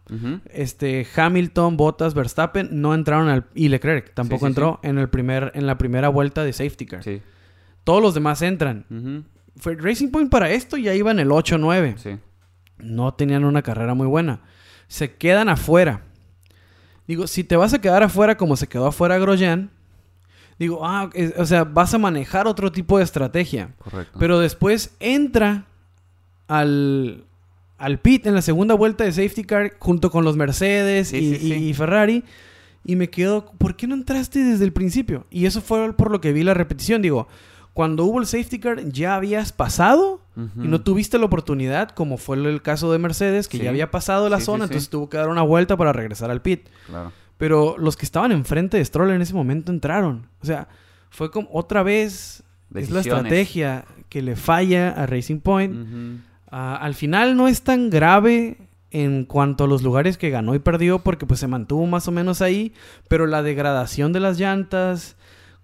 Este, Hamilton, Bottas, Verstappen no entraron al... Y Leclerc tampoco Sí, sí, entró En, el primer, en la primera vuelta de safety car. Sí. Todos los demás entran. Fue Racing Point para esto ya iba en el 8-9. Sí. No tenían una carrera muy buena. Se quedan afuera. Digo, si te vas a quedar afuera como se quedó afuera Grosjean, digo, ah, es- o sea, vas a manejar otro tipo de estrategia. Correcto. Pero después entra al, al pit en la segunda vuelta de safety car junto con los Mercedes Sí, y, sí, sí. y- y Ferrari. Y me quedo, ¿por qué no entraste desde el principio? Y eso fue por lo que vi la repetición. Digo, cuando hubo el safety car, ¿ya habías pasado? Y no tuviste la oportunidad, como fue el caso de Mercedes, que Sí. ya había pasado la Sí, zona, sí. entonces tuvo que dar una vuelta para regresar al pit. Claro. Pero los que estaban enfrente de Stroll en ese momento entraron. O sea, fue como otra vez es la estrategia que le falla a Racing Point. Ah, al final no es tan grave en cuanto a los lugares que ganó y perdió porque pues se mantuvo más o menos ahí, pero la degradación de las llantas,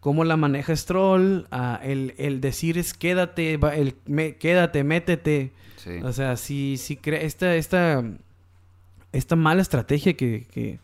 cómo la maneja Stroll, el, el decir es quédate, va- el me- quédate, métete, Sí. o sea, sí, sí crea esta, esta, esta mala estrategia que, que,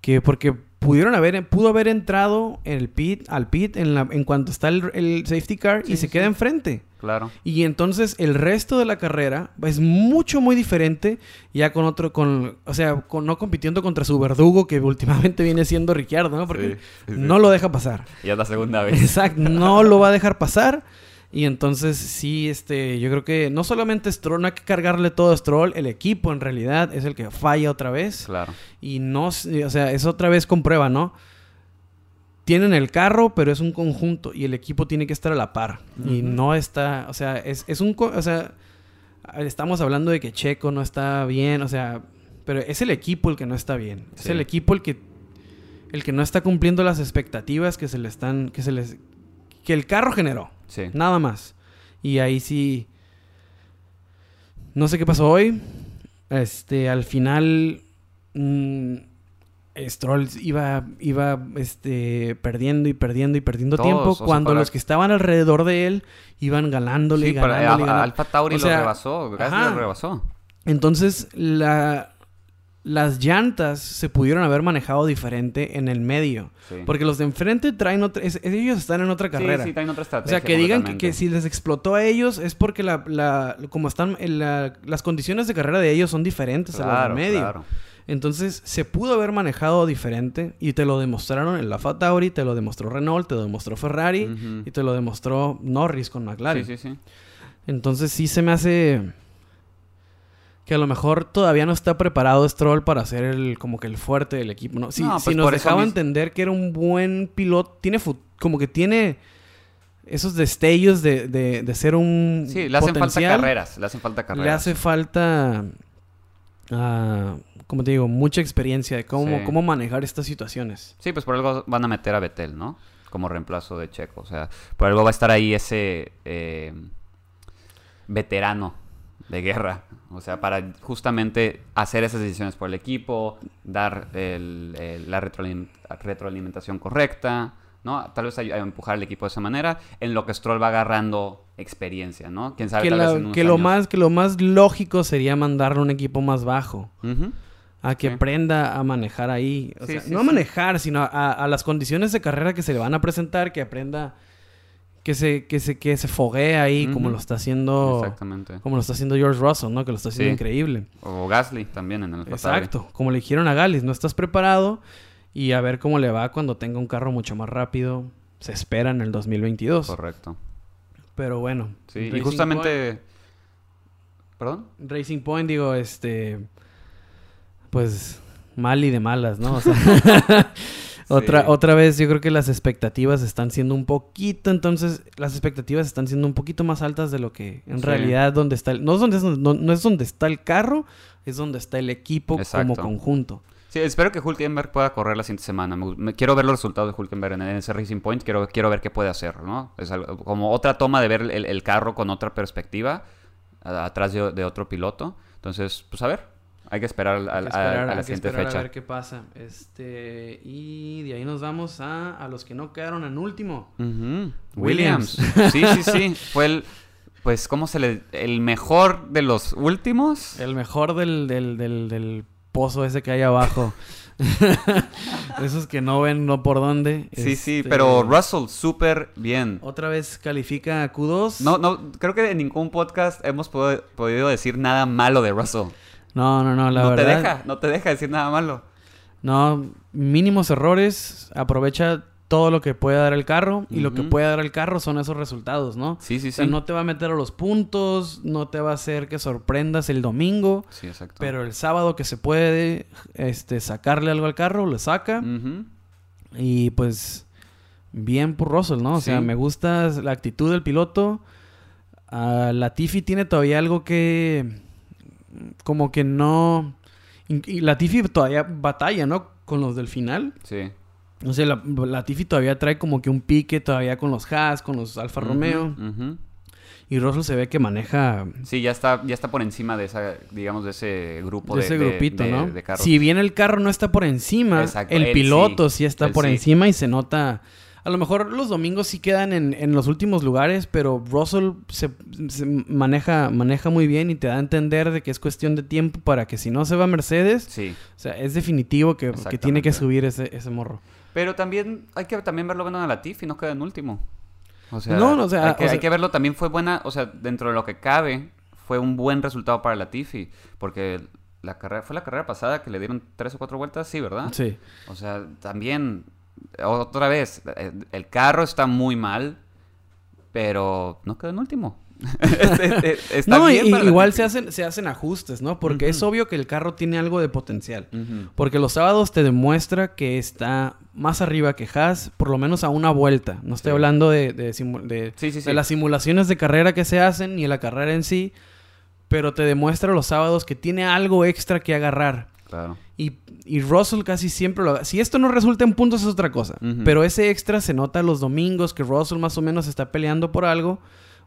que porque pudieron haber, pudo haber entrado en el pit, al pit en, la, en cuanto está el, el safety car Sí, y se sí, queda enfrente. Claro. Y entonces el resto de la carrera es mucho, muy diferente. Ya con otro, con, o sea, con, no compitiendo contra su verdugo que últimamente *laughs* viene siendo Ricciardo, ¿no? Porque Sí, sí, sí. no lo deja pasar. Ya es la segunda vez. Exacto, no *laughs* lo va a dejar pasar. Y entonces sí, este, yo creo que no solamente Stroll, no hay que cargarle todo a Stroll, el equipo en realidad es el que falla otra vez. Claro. Y no, o sea, es otra vez con prueba, ¿no? Tienen el carro, pero es un conjunto y el equipo tiene que estar a la par. Y no está, o sea, es, es un, o sea, estamos hablando de que Checo no está bien, o sea, pero es el equipo el que no está bien. Es el equipo el que, el que no está cumpliendo las expectativas que se le están, que se les, que el carro generó. Sí. Nada más. Y ahí sí. No sé qué pasó hoy. Este, al final. mm, Stroll iba, iba este, perdiendo y perdiendo y perdiendo Todos, tiempo. o sea, cuando para- los que estaban alrededor de él iban ganándole y Sí, pero ganándole. y a- ganándole. Alfa Tauri O lo rebasó. Gasly lo rebasó. Entonces, la, las llantas se pudieron haber manejado diferente en el medio. Sí. Porque los de enfrente traen otra. es- ellos están en otra carrera. Sí, sí, traen otra O estrategia. sea, que digan que, si les explotó a ellos es porque la, la- como están la- las condiciones de carrera de ellos son diferentes a las Claro, del medio. claro. Entonces, se pudo haber manejado diferente y te lo demostraron en la Tauri, te lo demostró Renault, te lo demostró Ferrari y te lo demostró Norris con McLaren. Sí, sí, sí. Entonces, sí se me hace que a lo mejor todavía no está preparado Stroll para ser el como que el fuerte del equipo, ¿no? Si, No, si pues nos dejaba mis- entender que era un buen piloto, tiene como que tiene esos destellos de, de, de ser un Sí, le hacen falta carreras. Le hacen falta carreras. Le hace falta, ah, como te digo, mucha experiencia de cómo, Sí. cómo manejar estas situaciones. Sí, pues por algo van a meter a Betel, ¿no? Como reemplazo de Checo. O sea, por algo va a estar ahí ese eh, veterano de guerra. O sea, para justamente hacer esas decisiones por el equipo, dar el- el- la retroalim- retroalimentación correcta, ¿no? Tal vez empujar al equipo de esa manera, en lo que Stroll va agarrando experiencia, ¿no? Quién sabe, Que, tal la- vez en unos que lo más, que lo más lógico sería mandarle a un equipo más bajo. Ujú. A que Sí. aprenda a manejar ahí. O Sí, sea, sí, no a manejar, sino a, a las condiciones de carrera que se le van a presentar, que aprenda, que se, que se, que se foguee ahí, como lo está haciendo. Exactamente. Como lo está haciendo George Russell, ¿no? Que lo está haciendo increíble. O Gasly también en el Tauri. Exacto. Como le dijeron a Galis, no estás preparado. Y a ver cómo le va cuando tenga un carro mucho más rápido. Se espera en el 2022. Correcto. Pero bueno. Sí, y justamente... ¿Perdón? Racing Point, digo, este. Pues mal y de malas, ¿no? O sea, *laughs* *laughs* otra, Sí. otra vez yo creo que las expectativas están siendo un poquito, entonces las expectativas están siendo un poquito más altas de lo que en Sí. realidad donde está el, no es donde es- no, no es donde está el carro, es donde está el equipo Exacto. como conjunto. Sí, espero que Hulkenberg pueda correr la siguiente semana. Me, me- quiero ver los resultados de Hulkenberg en, en ese Racing Point. Quiero, quiero ver qué puede hacer, ¿no? Es algo- como otra toma de ver el, el carro con otra perspectiva a- atrás de, de otro piloto. Entonces, pues a ver. Hay que esperar, al- Hay que a- esperar, a, hay la que siguiente esperar fecha. a ver qué pasa. Este, y de ahí nos vamos a, a los que no quedaron en último. Williams. Williams. Sí, sí, sí. Fue el, pues, ¿cómo se le...? El mejor de los últimos. El mejor del, del, del, del pozo ese que hay abajo. *laughs* Esos que no ven no por dónde. Sí, sí, Este, pero Russell súper bien. Otra vez califica a Q2. No, no, creo que en ningún podcast hemos pod- podido decir nada malo de Russell. No, no, no, la no verdad. te deja, no te deja decir nada malo. No, mínimos errores. Aprovecha todo lo que puede dar el carro. Y lo que puede dar el carro son esos resultados, ¿no? Sí, sí, O sea, sí. no te va a meter a los puntos, no te va a hacer que sorprendas el domingo. Sí, exacto. Pero el sábado que se puede este, sacarle algo al carro, lo saca. Y pues bien por Russell, ¿no? O sea, me gusta la actitud del piloto. ah, Latifi tiene todavía algo que... Como que no... Y Latifi todavía batalla, ¿no? Con los del final. Sí. O sea, la, Latifi todavía trae como que un pique todavía con los Haas, con los Alfa Romeo. Y Russell se ve que maneja Sí, ya está, ya está por encima de esa, digamos, de ese grupo de de, ese grupito, de- ¿no? de carros. Si bien el carro no está por encima, Exacto, el piloto sí, sí, está él por sí. encima y se nota. A lo mejor los domingos sí quedan en, en los últimos lugares, pero Russell se, se maneja, maneja muy bien y te da a entender de que es cuestión de tiempo para que si no se va Mercedes, Sí. o sea, es definitivo que, que tiene que subir ese, ese morro. Pero también hay que también verlo bueno a Latifi, no queda en último. O sea, No, no, o sea, hay, que, o sea- hay que verlo también fue buena, o sea, dentro de lo que cabe, fue un buen resultado para Latifi, porque la carrera fue la carrera pasada que le dieron tres o cuatro vueltas, sí, ¿verdad? Sí. O sea, también otra vez, eh, el carro está muy mal, pero no quedó en último. *laughs* Este, está No, y- bien y para igual se hacen, se hacen ajustes, ¿no? Porque es obvio que el carro tiene algo de potencial. Porque los sábados te demuestra que está más arriba que Haas, por lo menos a una vuelta. No estoy Sí. hablando de, de simu- de- Sí, sí, sí. de las simulaciones de carrera que se hacen ni de la carrera en sí, pero te demuestra los sábados que tiene algo extra que agarrar. Claro. Y, y Russell casi siempre lo... Si esto no resulta en puntos es otra cosa. Pero ese extra se nota los domingos que Russell más o menos está peleando por algo.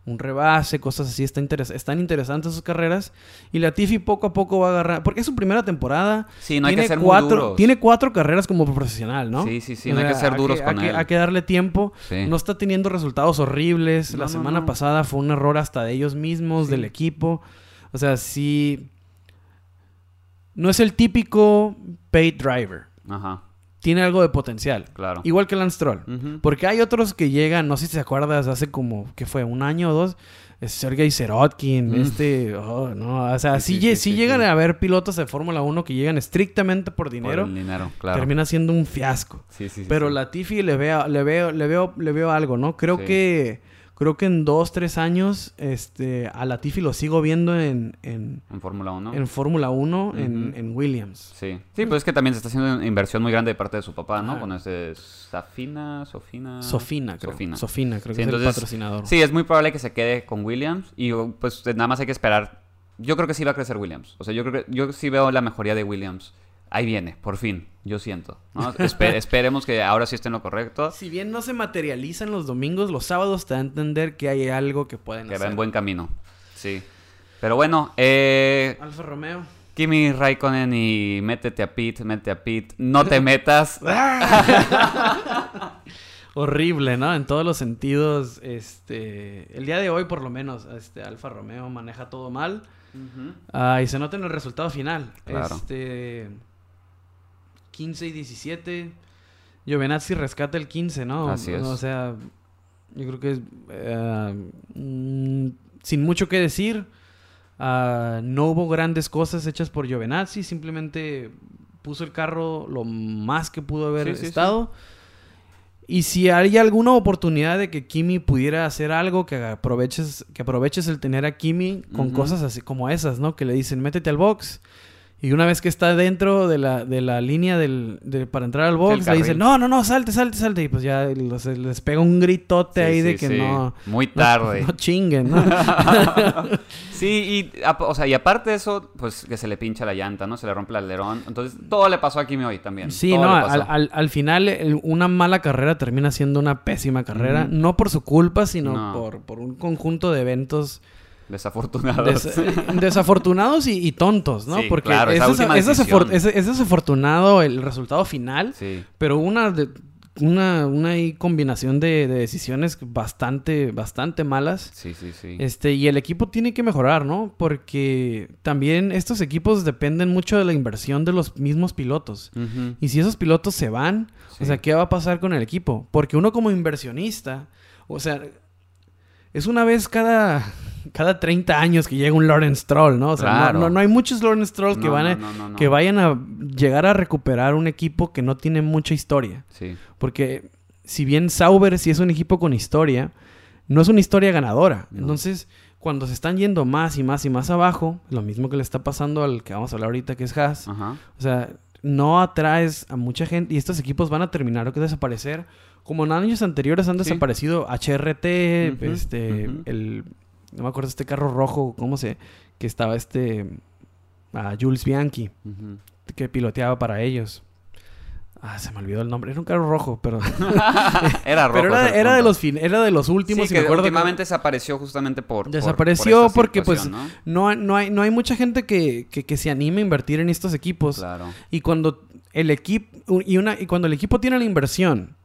Un rebase, cosas así. Está interes- están interesantes sus carreras. Y Latifi poco a poco va a agarrar... Porque es su primera temporada. Sí, no hay que ser muy cuatro, duros. Tiene cuatro carreras como profesional, ¿no? Sí, sí, sí, O no hay que ser duros hay con que- él. Hay que darle tiempo. Sí. No está teniendo resultados horribles. No, La no, semana no. pasada fue un error hasta de ellos mismos, Sí. del equipo. O sea, sí... No es el típico paid driver. Ajá, Tiene algo de potencial. claro. Igual que Lance Stroll. Ujú. Porque hay otros que llegan, no sé si te acuerdas, hace como, ¿qué fue? ¿Un año o dos? Es Sergei Sirotkin, Mm. este... oh, no, o sea, Sí, sí, sí, lle- sí, sí sí, llegan a haber pilotos de Fórmula 1 que llegan estrictamente por Por dinero. el dinero, claro. Termina siendo un fiasco. Sí, sí, Pero. Latifi le veo, le veo, le veo, le veo algo, ¿no? Creo que... Creo que en dos, tres años, este, a Latifi lo sigo viendo en, en, En Fórmula 1. en Fórmula 1, en, en Williams. Sí. Sí, pues es que también se está haciendo una inversión muy grande de parte de su papá, ¿no? Con ese Safina, Sofina. Sofina, creo. Sofina. Sofina, creo Sí, que es entonces, el patrocinador. Sí, es muy probable que se quede con Williams y pues nada más hay que esperar. Yo creo que sí va a crecer Williams. O sea, yo creo que yo sí veo la mejoría de Williams. Ahí viene, por fin, yo siento. ¿no? Espe- *laughs* esperemos que ahora sí esté en lo correcto, Si bien no se materializan los domingos, los sábados te da a entender que hay algo que pueden que hacer. va en buen camino. Sí. Pero bueno, eh, Alfa Romeo. Kimi Raikkonen y métete a Pit, métete a Pit. No te metas. *laughs* Horrible, ¿no? En todos los sentidos. Este. El día de hoy, por lo menos, este Alfa Romeo maneja todo mal. Ah, y se nota en el resultado final. Claro. Este. 15 y 17. Giovinazzi rescata el 15, ¿no? Así es. O sea, yo creo que es. eh, mm, sin mucho que decir. ah, no hubo grandes cosas hechas por Giovinazzi. Simplemente puso el carro lo más que pudo haber Sí, sí, sí. estado. Y si hay alguna oportunidad de que Kimi pudiera hacer algo, que aproveches, que aproveches el tener a Kimi con cosas así como esas, ¿no? Que le dicen, métete al box. Y una vez que está dentro de la, de la línea del, de- para entrar al box, le dicen, no, no, no, salte, salte, salte. Y pues ya los- les pega un gritote Sí, ahí de que sí. no... Muy tarde. No, chinguen, ¿no? *laughs* Sí, y, o sea, y aparte de eso, pues que se le pincha la llanta, ¿no? Se le rompe el alerón. Entonces, todo le pasó a Kimi hoy también. Sí, Todo no, al, al- al final el- una mala carrera termina siendo una pésima carrera. No por su culpa, sino No. por, por un conjunto de eventos Desafortunado. des- eh, desafortunados y, y tontos, ¿no? Sí, porque claro, esa es, es desafor- decisión. es- es desafortunado el resultado final, Sí, pero una de- una, una combinación de, de decisiones bastante, bastante malas. sí, sí, sí. Este, y el equipo tiene que mejorar, ¿no? Porque también estos equipos dependen mucho de la inversión de los mismos pilotos. Y si esos pilotos se van, Sí. o sea, ¿qué va a pasar con el equipo? Porque uno como inversionista, o sea, es una vez cada, cada 30 años que llega un Lawrence Stroll, ¿no? O sea, no- Claro. no, no hay muchos Lawrence Stroll que, No, van a- no, no, no, que no. vayan a llegar a recuperar un equipo que no tiene mucha historia. Sí, Porque si bien Sauber sí es un equipo con historia, no es una historia ganadora. No. Entonces, cuando se están yendo más y más y más abajo, lo mismo que le está pasando al que vamos a hablar ahorita, que es Haas, ajá. o sea, no atraes a mucha gente y estos equipos van a terminar que desaparecer. Como en años anteriores han Sí. desaparecido HRT, este, el, no me acuerdo este carro rojo, ¿cómo se? Que estaba este, a Jules Bianchi, que piloteaba para ellos. Ah, se me olvidó el nombre. Era un carro rojo, pero... *laughs* *laughs* era rojo. pero era, de los fin, era de los últimos Sí, que últimamente desapareció justamente por... Desapareció por porque, pues, no, hay- no, hay, no hay mucha gente que, que, que se anime a invertir en estos equipos. Claro. Y cuando el equipo y una y cuando el equipo tiene la inversión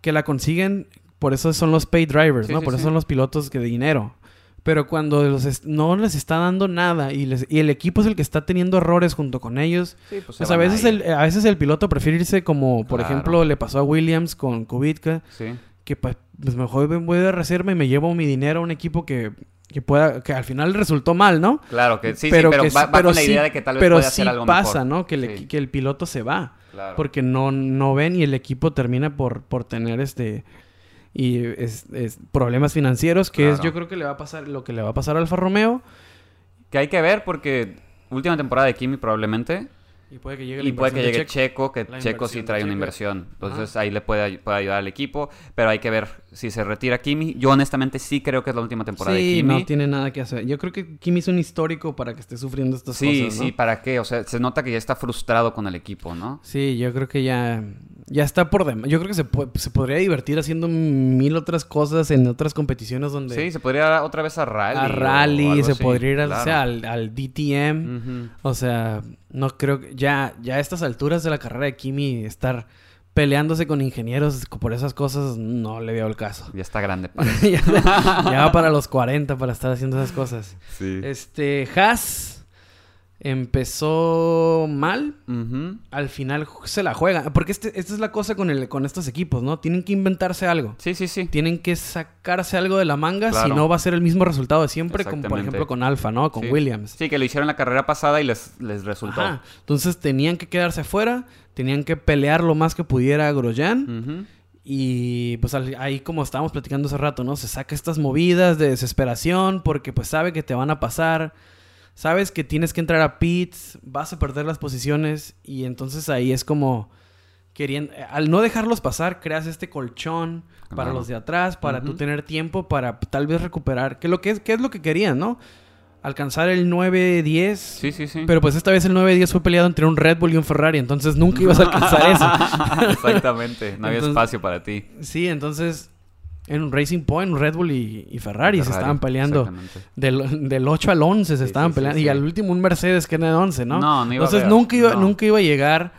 que la consiguen, por eso son los pay drivers, Sí, ¿no? sí, por eso sí. son los pilotos que de dinero. Pero cuando los no les está dando nada y, les- y el equipo es el que está teniendo errores junto con ellos, pues, pues a veces, el, a veces el piloto prefiere irse como, por Claro. ejemplo, le pasó a Williams con Kubitka, Sí. que pa- pues mejor voy de reserva y me llevo mi dinero a un equipo que, que pueda, que al final resultó mal, ¿no? Claro que sí, sí, pero que va, va con la sí- idea de que tal vez pero sí hacer algo pasa, mejor. ¿no? Que Sí, que el piloto se va. Claro. Porque no, no ven y el equipo termina por, por tener este y es, es problemas financieros, que es yo creo que le va a pasar lo que le va a pasar a Alfa Romeo Que hay que ver porque última temporada de Kimi probablemente y puede que llegue la y puede que de llegue Checo, que Checo sí de trae una inversión. Entonces ahí le puede, puede ayudar al equipo, pero hay que ver si se retira Kimi. Yo honestamente sí creo que es la última temporada de Sí, Kimi. no tiene nada que hacer. Yo creo que Kimi es un histórico para que esté sufriendo estas sí, cosas, ¿no? sí, ¿para qué? O sea, se nota que ya está frustrado con el equipo, ¿no? Sí, yo creo que ya, ya está por demás. Yo creo que se, se podría divertir haciendo mil otras cosas en otras competiciones donde... Sí, se podría ir otra vez a Rally. a rally, se así, podría ir claro. o sea, al, al DTM. O sea, no creo que ya, ya a estas alturas de la carrera de Kimi estar peleándose con ingenieros por esas cosas no le veo el caso. Ya está grande, *laughs* parece. ya, ya va para los 40 para estar haciendo esas cosas. sí. Este, Haas empezó mal, al final se la juega. Porque este, esta es la cosa con, el, con estos equipos, ¿no? Tienen que inventarse algo. Sí, sí, sí. Tienen que sacarse algo de la manga, si no va a ser el mismo resultado de siempre, como por ejemplo con Alfa, ¿no? Con Sí. Williams. Sí, que lo hicieron la carrera pasada y les, les resultó. Ajá. Entonces tenían que quedarse afuera, tenían que pelear lo más que pudiera Grosjean. Ujú. Y pues ahí como estábamos platicando hace rato, ¿no? Se saca estas movidas de desesperación porque pues sabe que te van a pasar. Sabes que tienes que entrar a pits, vas a perder las posiciones y entonces ahí es como queriendo al no dejarlos pasar creas este colchón para Claro. los de atrás para tú tener tiempo para tal vez recuperar que lo que es que es lo que querían, ¿no? Alcanzar el 9-10 Sí, sí, sí. pero pues esta vez el 9-10 fue peleado entre un Red Bull y un Ferrari, entonces nunca ibas a alcanzar *laughs* eso. Exactamente. No había Entonces- espacio para ti. Sí, entonces en un Racing Point, Red Bull y, y Ferrari, se estaban peleando. Del, del 8 al 11 se Sí, estaban sí, peleando. sí. Y al último un Mercedes que era de 11, ¿no? No, no iba a Entonces haber, nunca iba, no. nunca iba a llegar.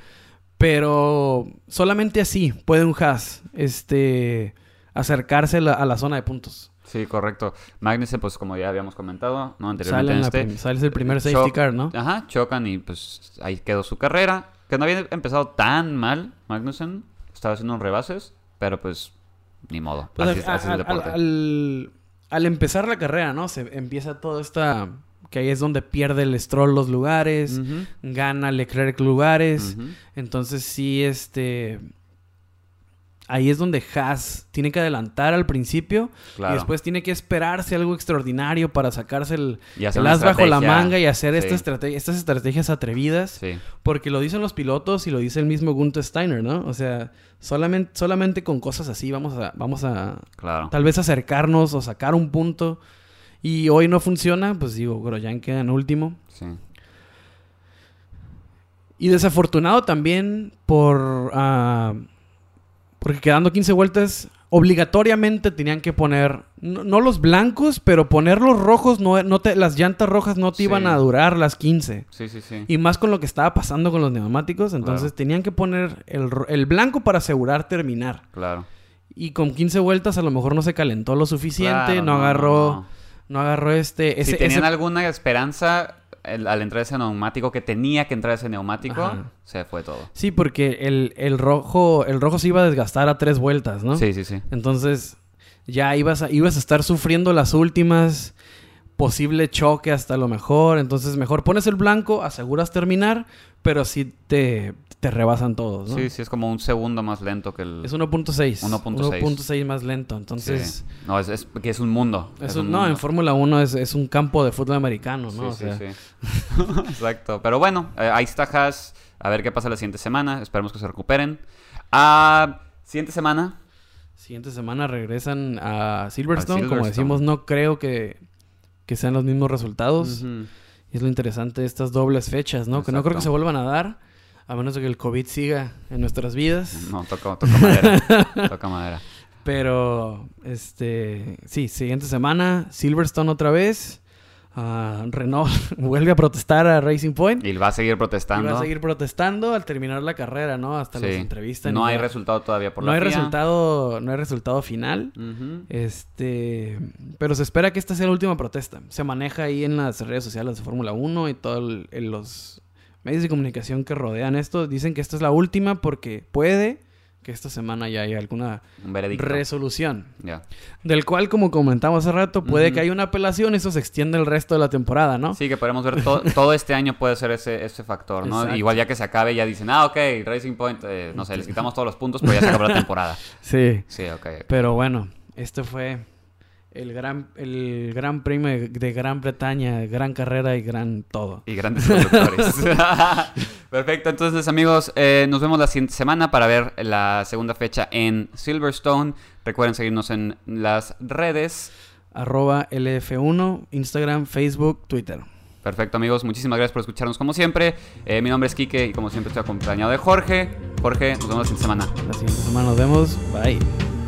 Pero solamente así puede un Haas este, acercarse a la, a la zona de puntos. Sí, correcto. Magnussen, pues como ya habíamos comentado, ¿no? Anteriormente Sale, en este. sale el primer eh, safety choc- car, ¿no? Ajá, chocan y pues ahí quedó su carrera. Que no había empezado tan mal Magnussen. Estaba haciendo rebases, pero pues ni modo. Pues así, al, así es el al- deporte. al- al empezar la carrera, ¿no? Se empieza toda esta... Que ahí es donde pierde el Stroll los lugares. Ujú, Gana Leclerc lugares. Entonces sí, este... Ahí es donde Haas tiene que adelantar al principio Claro. y después tiene que esperarse algo extraordinario para sacarse el, el as bajo la manga y hacer esta estas estrategias atrevidas. Sí, Porque lo dicen los pilotos y lo dice el mismo Gunther Steiner, ¿no? O sea, solamente, solamente con cosas así vamos a, vamos a claro. tal vez acercarnos o sacar un punto. Y hoy no funciona, pues digo, Grosjean queda en último. Sí. Y desafortunado también por... ah, porque quedando 15 vueltas, obligatoriamente tenían que poner... No, no los blancos, pero poner los rojos, no, no te, las llantas rojas no te Sí. iban a durar las 15. Sí, sí, sí. Y más con lo que estaba pasando con los neumáticos, entonces Claro. tenían que poner el, el blanco para asegurar terminar. Claro. Y con 15 vueltas a lo mejor no se calentó lo suficiente, Claro, no, agarró... no. No agarró este... Ese, si tenían ese- alguna esperanza el- al entrar ese neumático, que tenía que entrar ese neumático, Ajá. se fue todo. Sí, porque el, el rojo el rojo se iba a desgastar a tres vueltas, ¿no? Sí, sí, sí. Entonces ya ibas a, ibas a estar sufriendo las últimas, posible choque hasta lo mejor. Entonces mejor pones el blanco, aseguras terminar, pero sí te, te rebasan todos, ¿no? Sí, sí, es como un segundo más lento que el... Es 1.6. 1.6. 1.6 más lento. Entonces, Sí. No, es, es que es un mundo. es es un- un no, en Fórmula 1 es, es un campo de fútbol americano, ¿no? O Sí, sea, sí, sí. *laughs* Exacto. Pero bueno, eh, ahí está Haas. A ver qué pasa la siguiente semana. Esperemos que se recuperen. Ah, siguiente semana. Siguiente semana regresan a Silverstone. Como decimos, no creo que, que sean los mismos resultados. Y es lo interesante de estas dobles fechas, ¿no? Que no creo que se vuelvan a dar, a menos de que el COVID siga en nuestras vidas. No, toca, toca madera. *laughs* toca madera. Pero, este, sí, siguiente semana, Silverstone otra vez. Renault *laughs* vuelve a protestar a Racing Point. Y va a seguir Y protestando. va a seguir protestando al terminar la carrera, ¿no? Hasta Sí. los entrevistas. No hay resultado todavía por no la hay FIA. resultado, no hay resultado final. Este, pero se espera que esta sea la última protesta. Se maneja ahí en las redes sociales de Fórmula 1 y todos los medios de comunicación que rodean esto. Dicen que esta es la última porque puede que esta semana ya haya alguna resolución. Ya. Del cual, como comentamos hace rato, puede que haya una apelación y eso se extiende el resto de la temporada, ¿no? Sí, que podemos ver to- *laughs* todo este año puede ser ese, ese factor, ¿no? Exacto. Igual ya que se acabe, ya dicen, ah, ok, Racing Point, eh, no sé, les quitamos todos los puntos, pues ya se acabó la *laughs* temporada. Sí. Sí, ok. Pero bueno, este fue el gran, el gran premio de, de Gran Bretaña, gran carrera y gran todo. Y grandes conductores. *laughs* Perfecto, entonces amigos, eh, nos vemos la siguiente semana para ver la segunda fecha en Silverstone. Recuerden seguirnos en las redes. Arroba LF1, Instagram, Facebook, Twitter. Perfecto amigos, muchísimas gracias por escucharnos como siempre. Eh, mi nombre es Quique y como siempre estoy acompañado de Jorge. Jorge, nos vemos la siguiente semana. La siguiente semana nos vemos. Bye.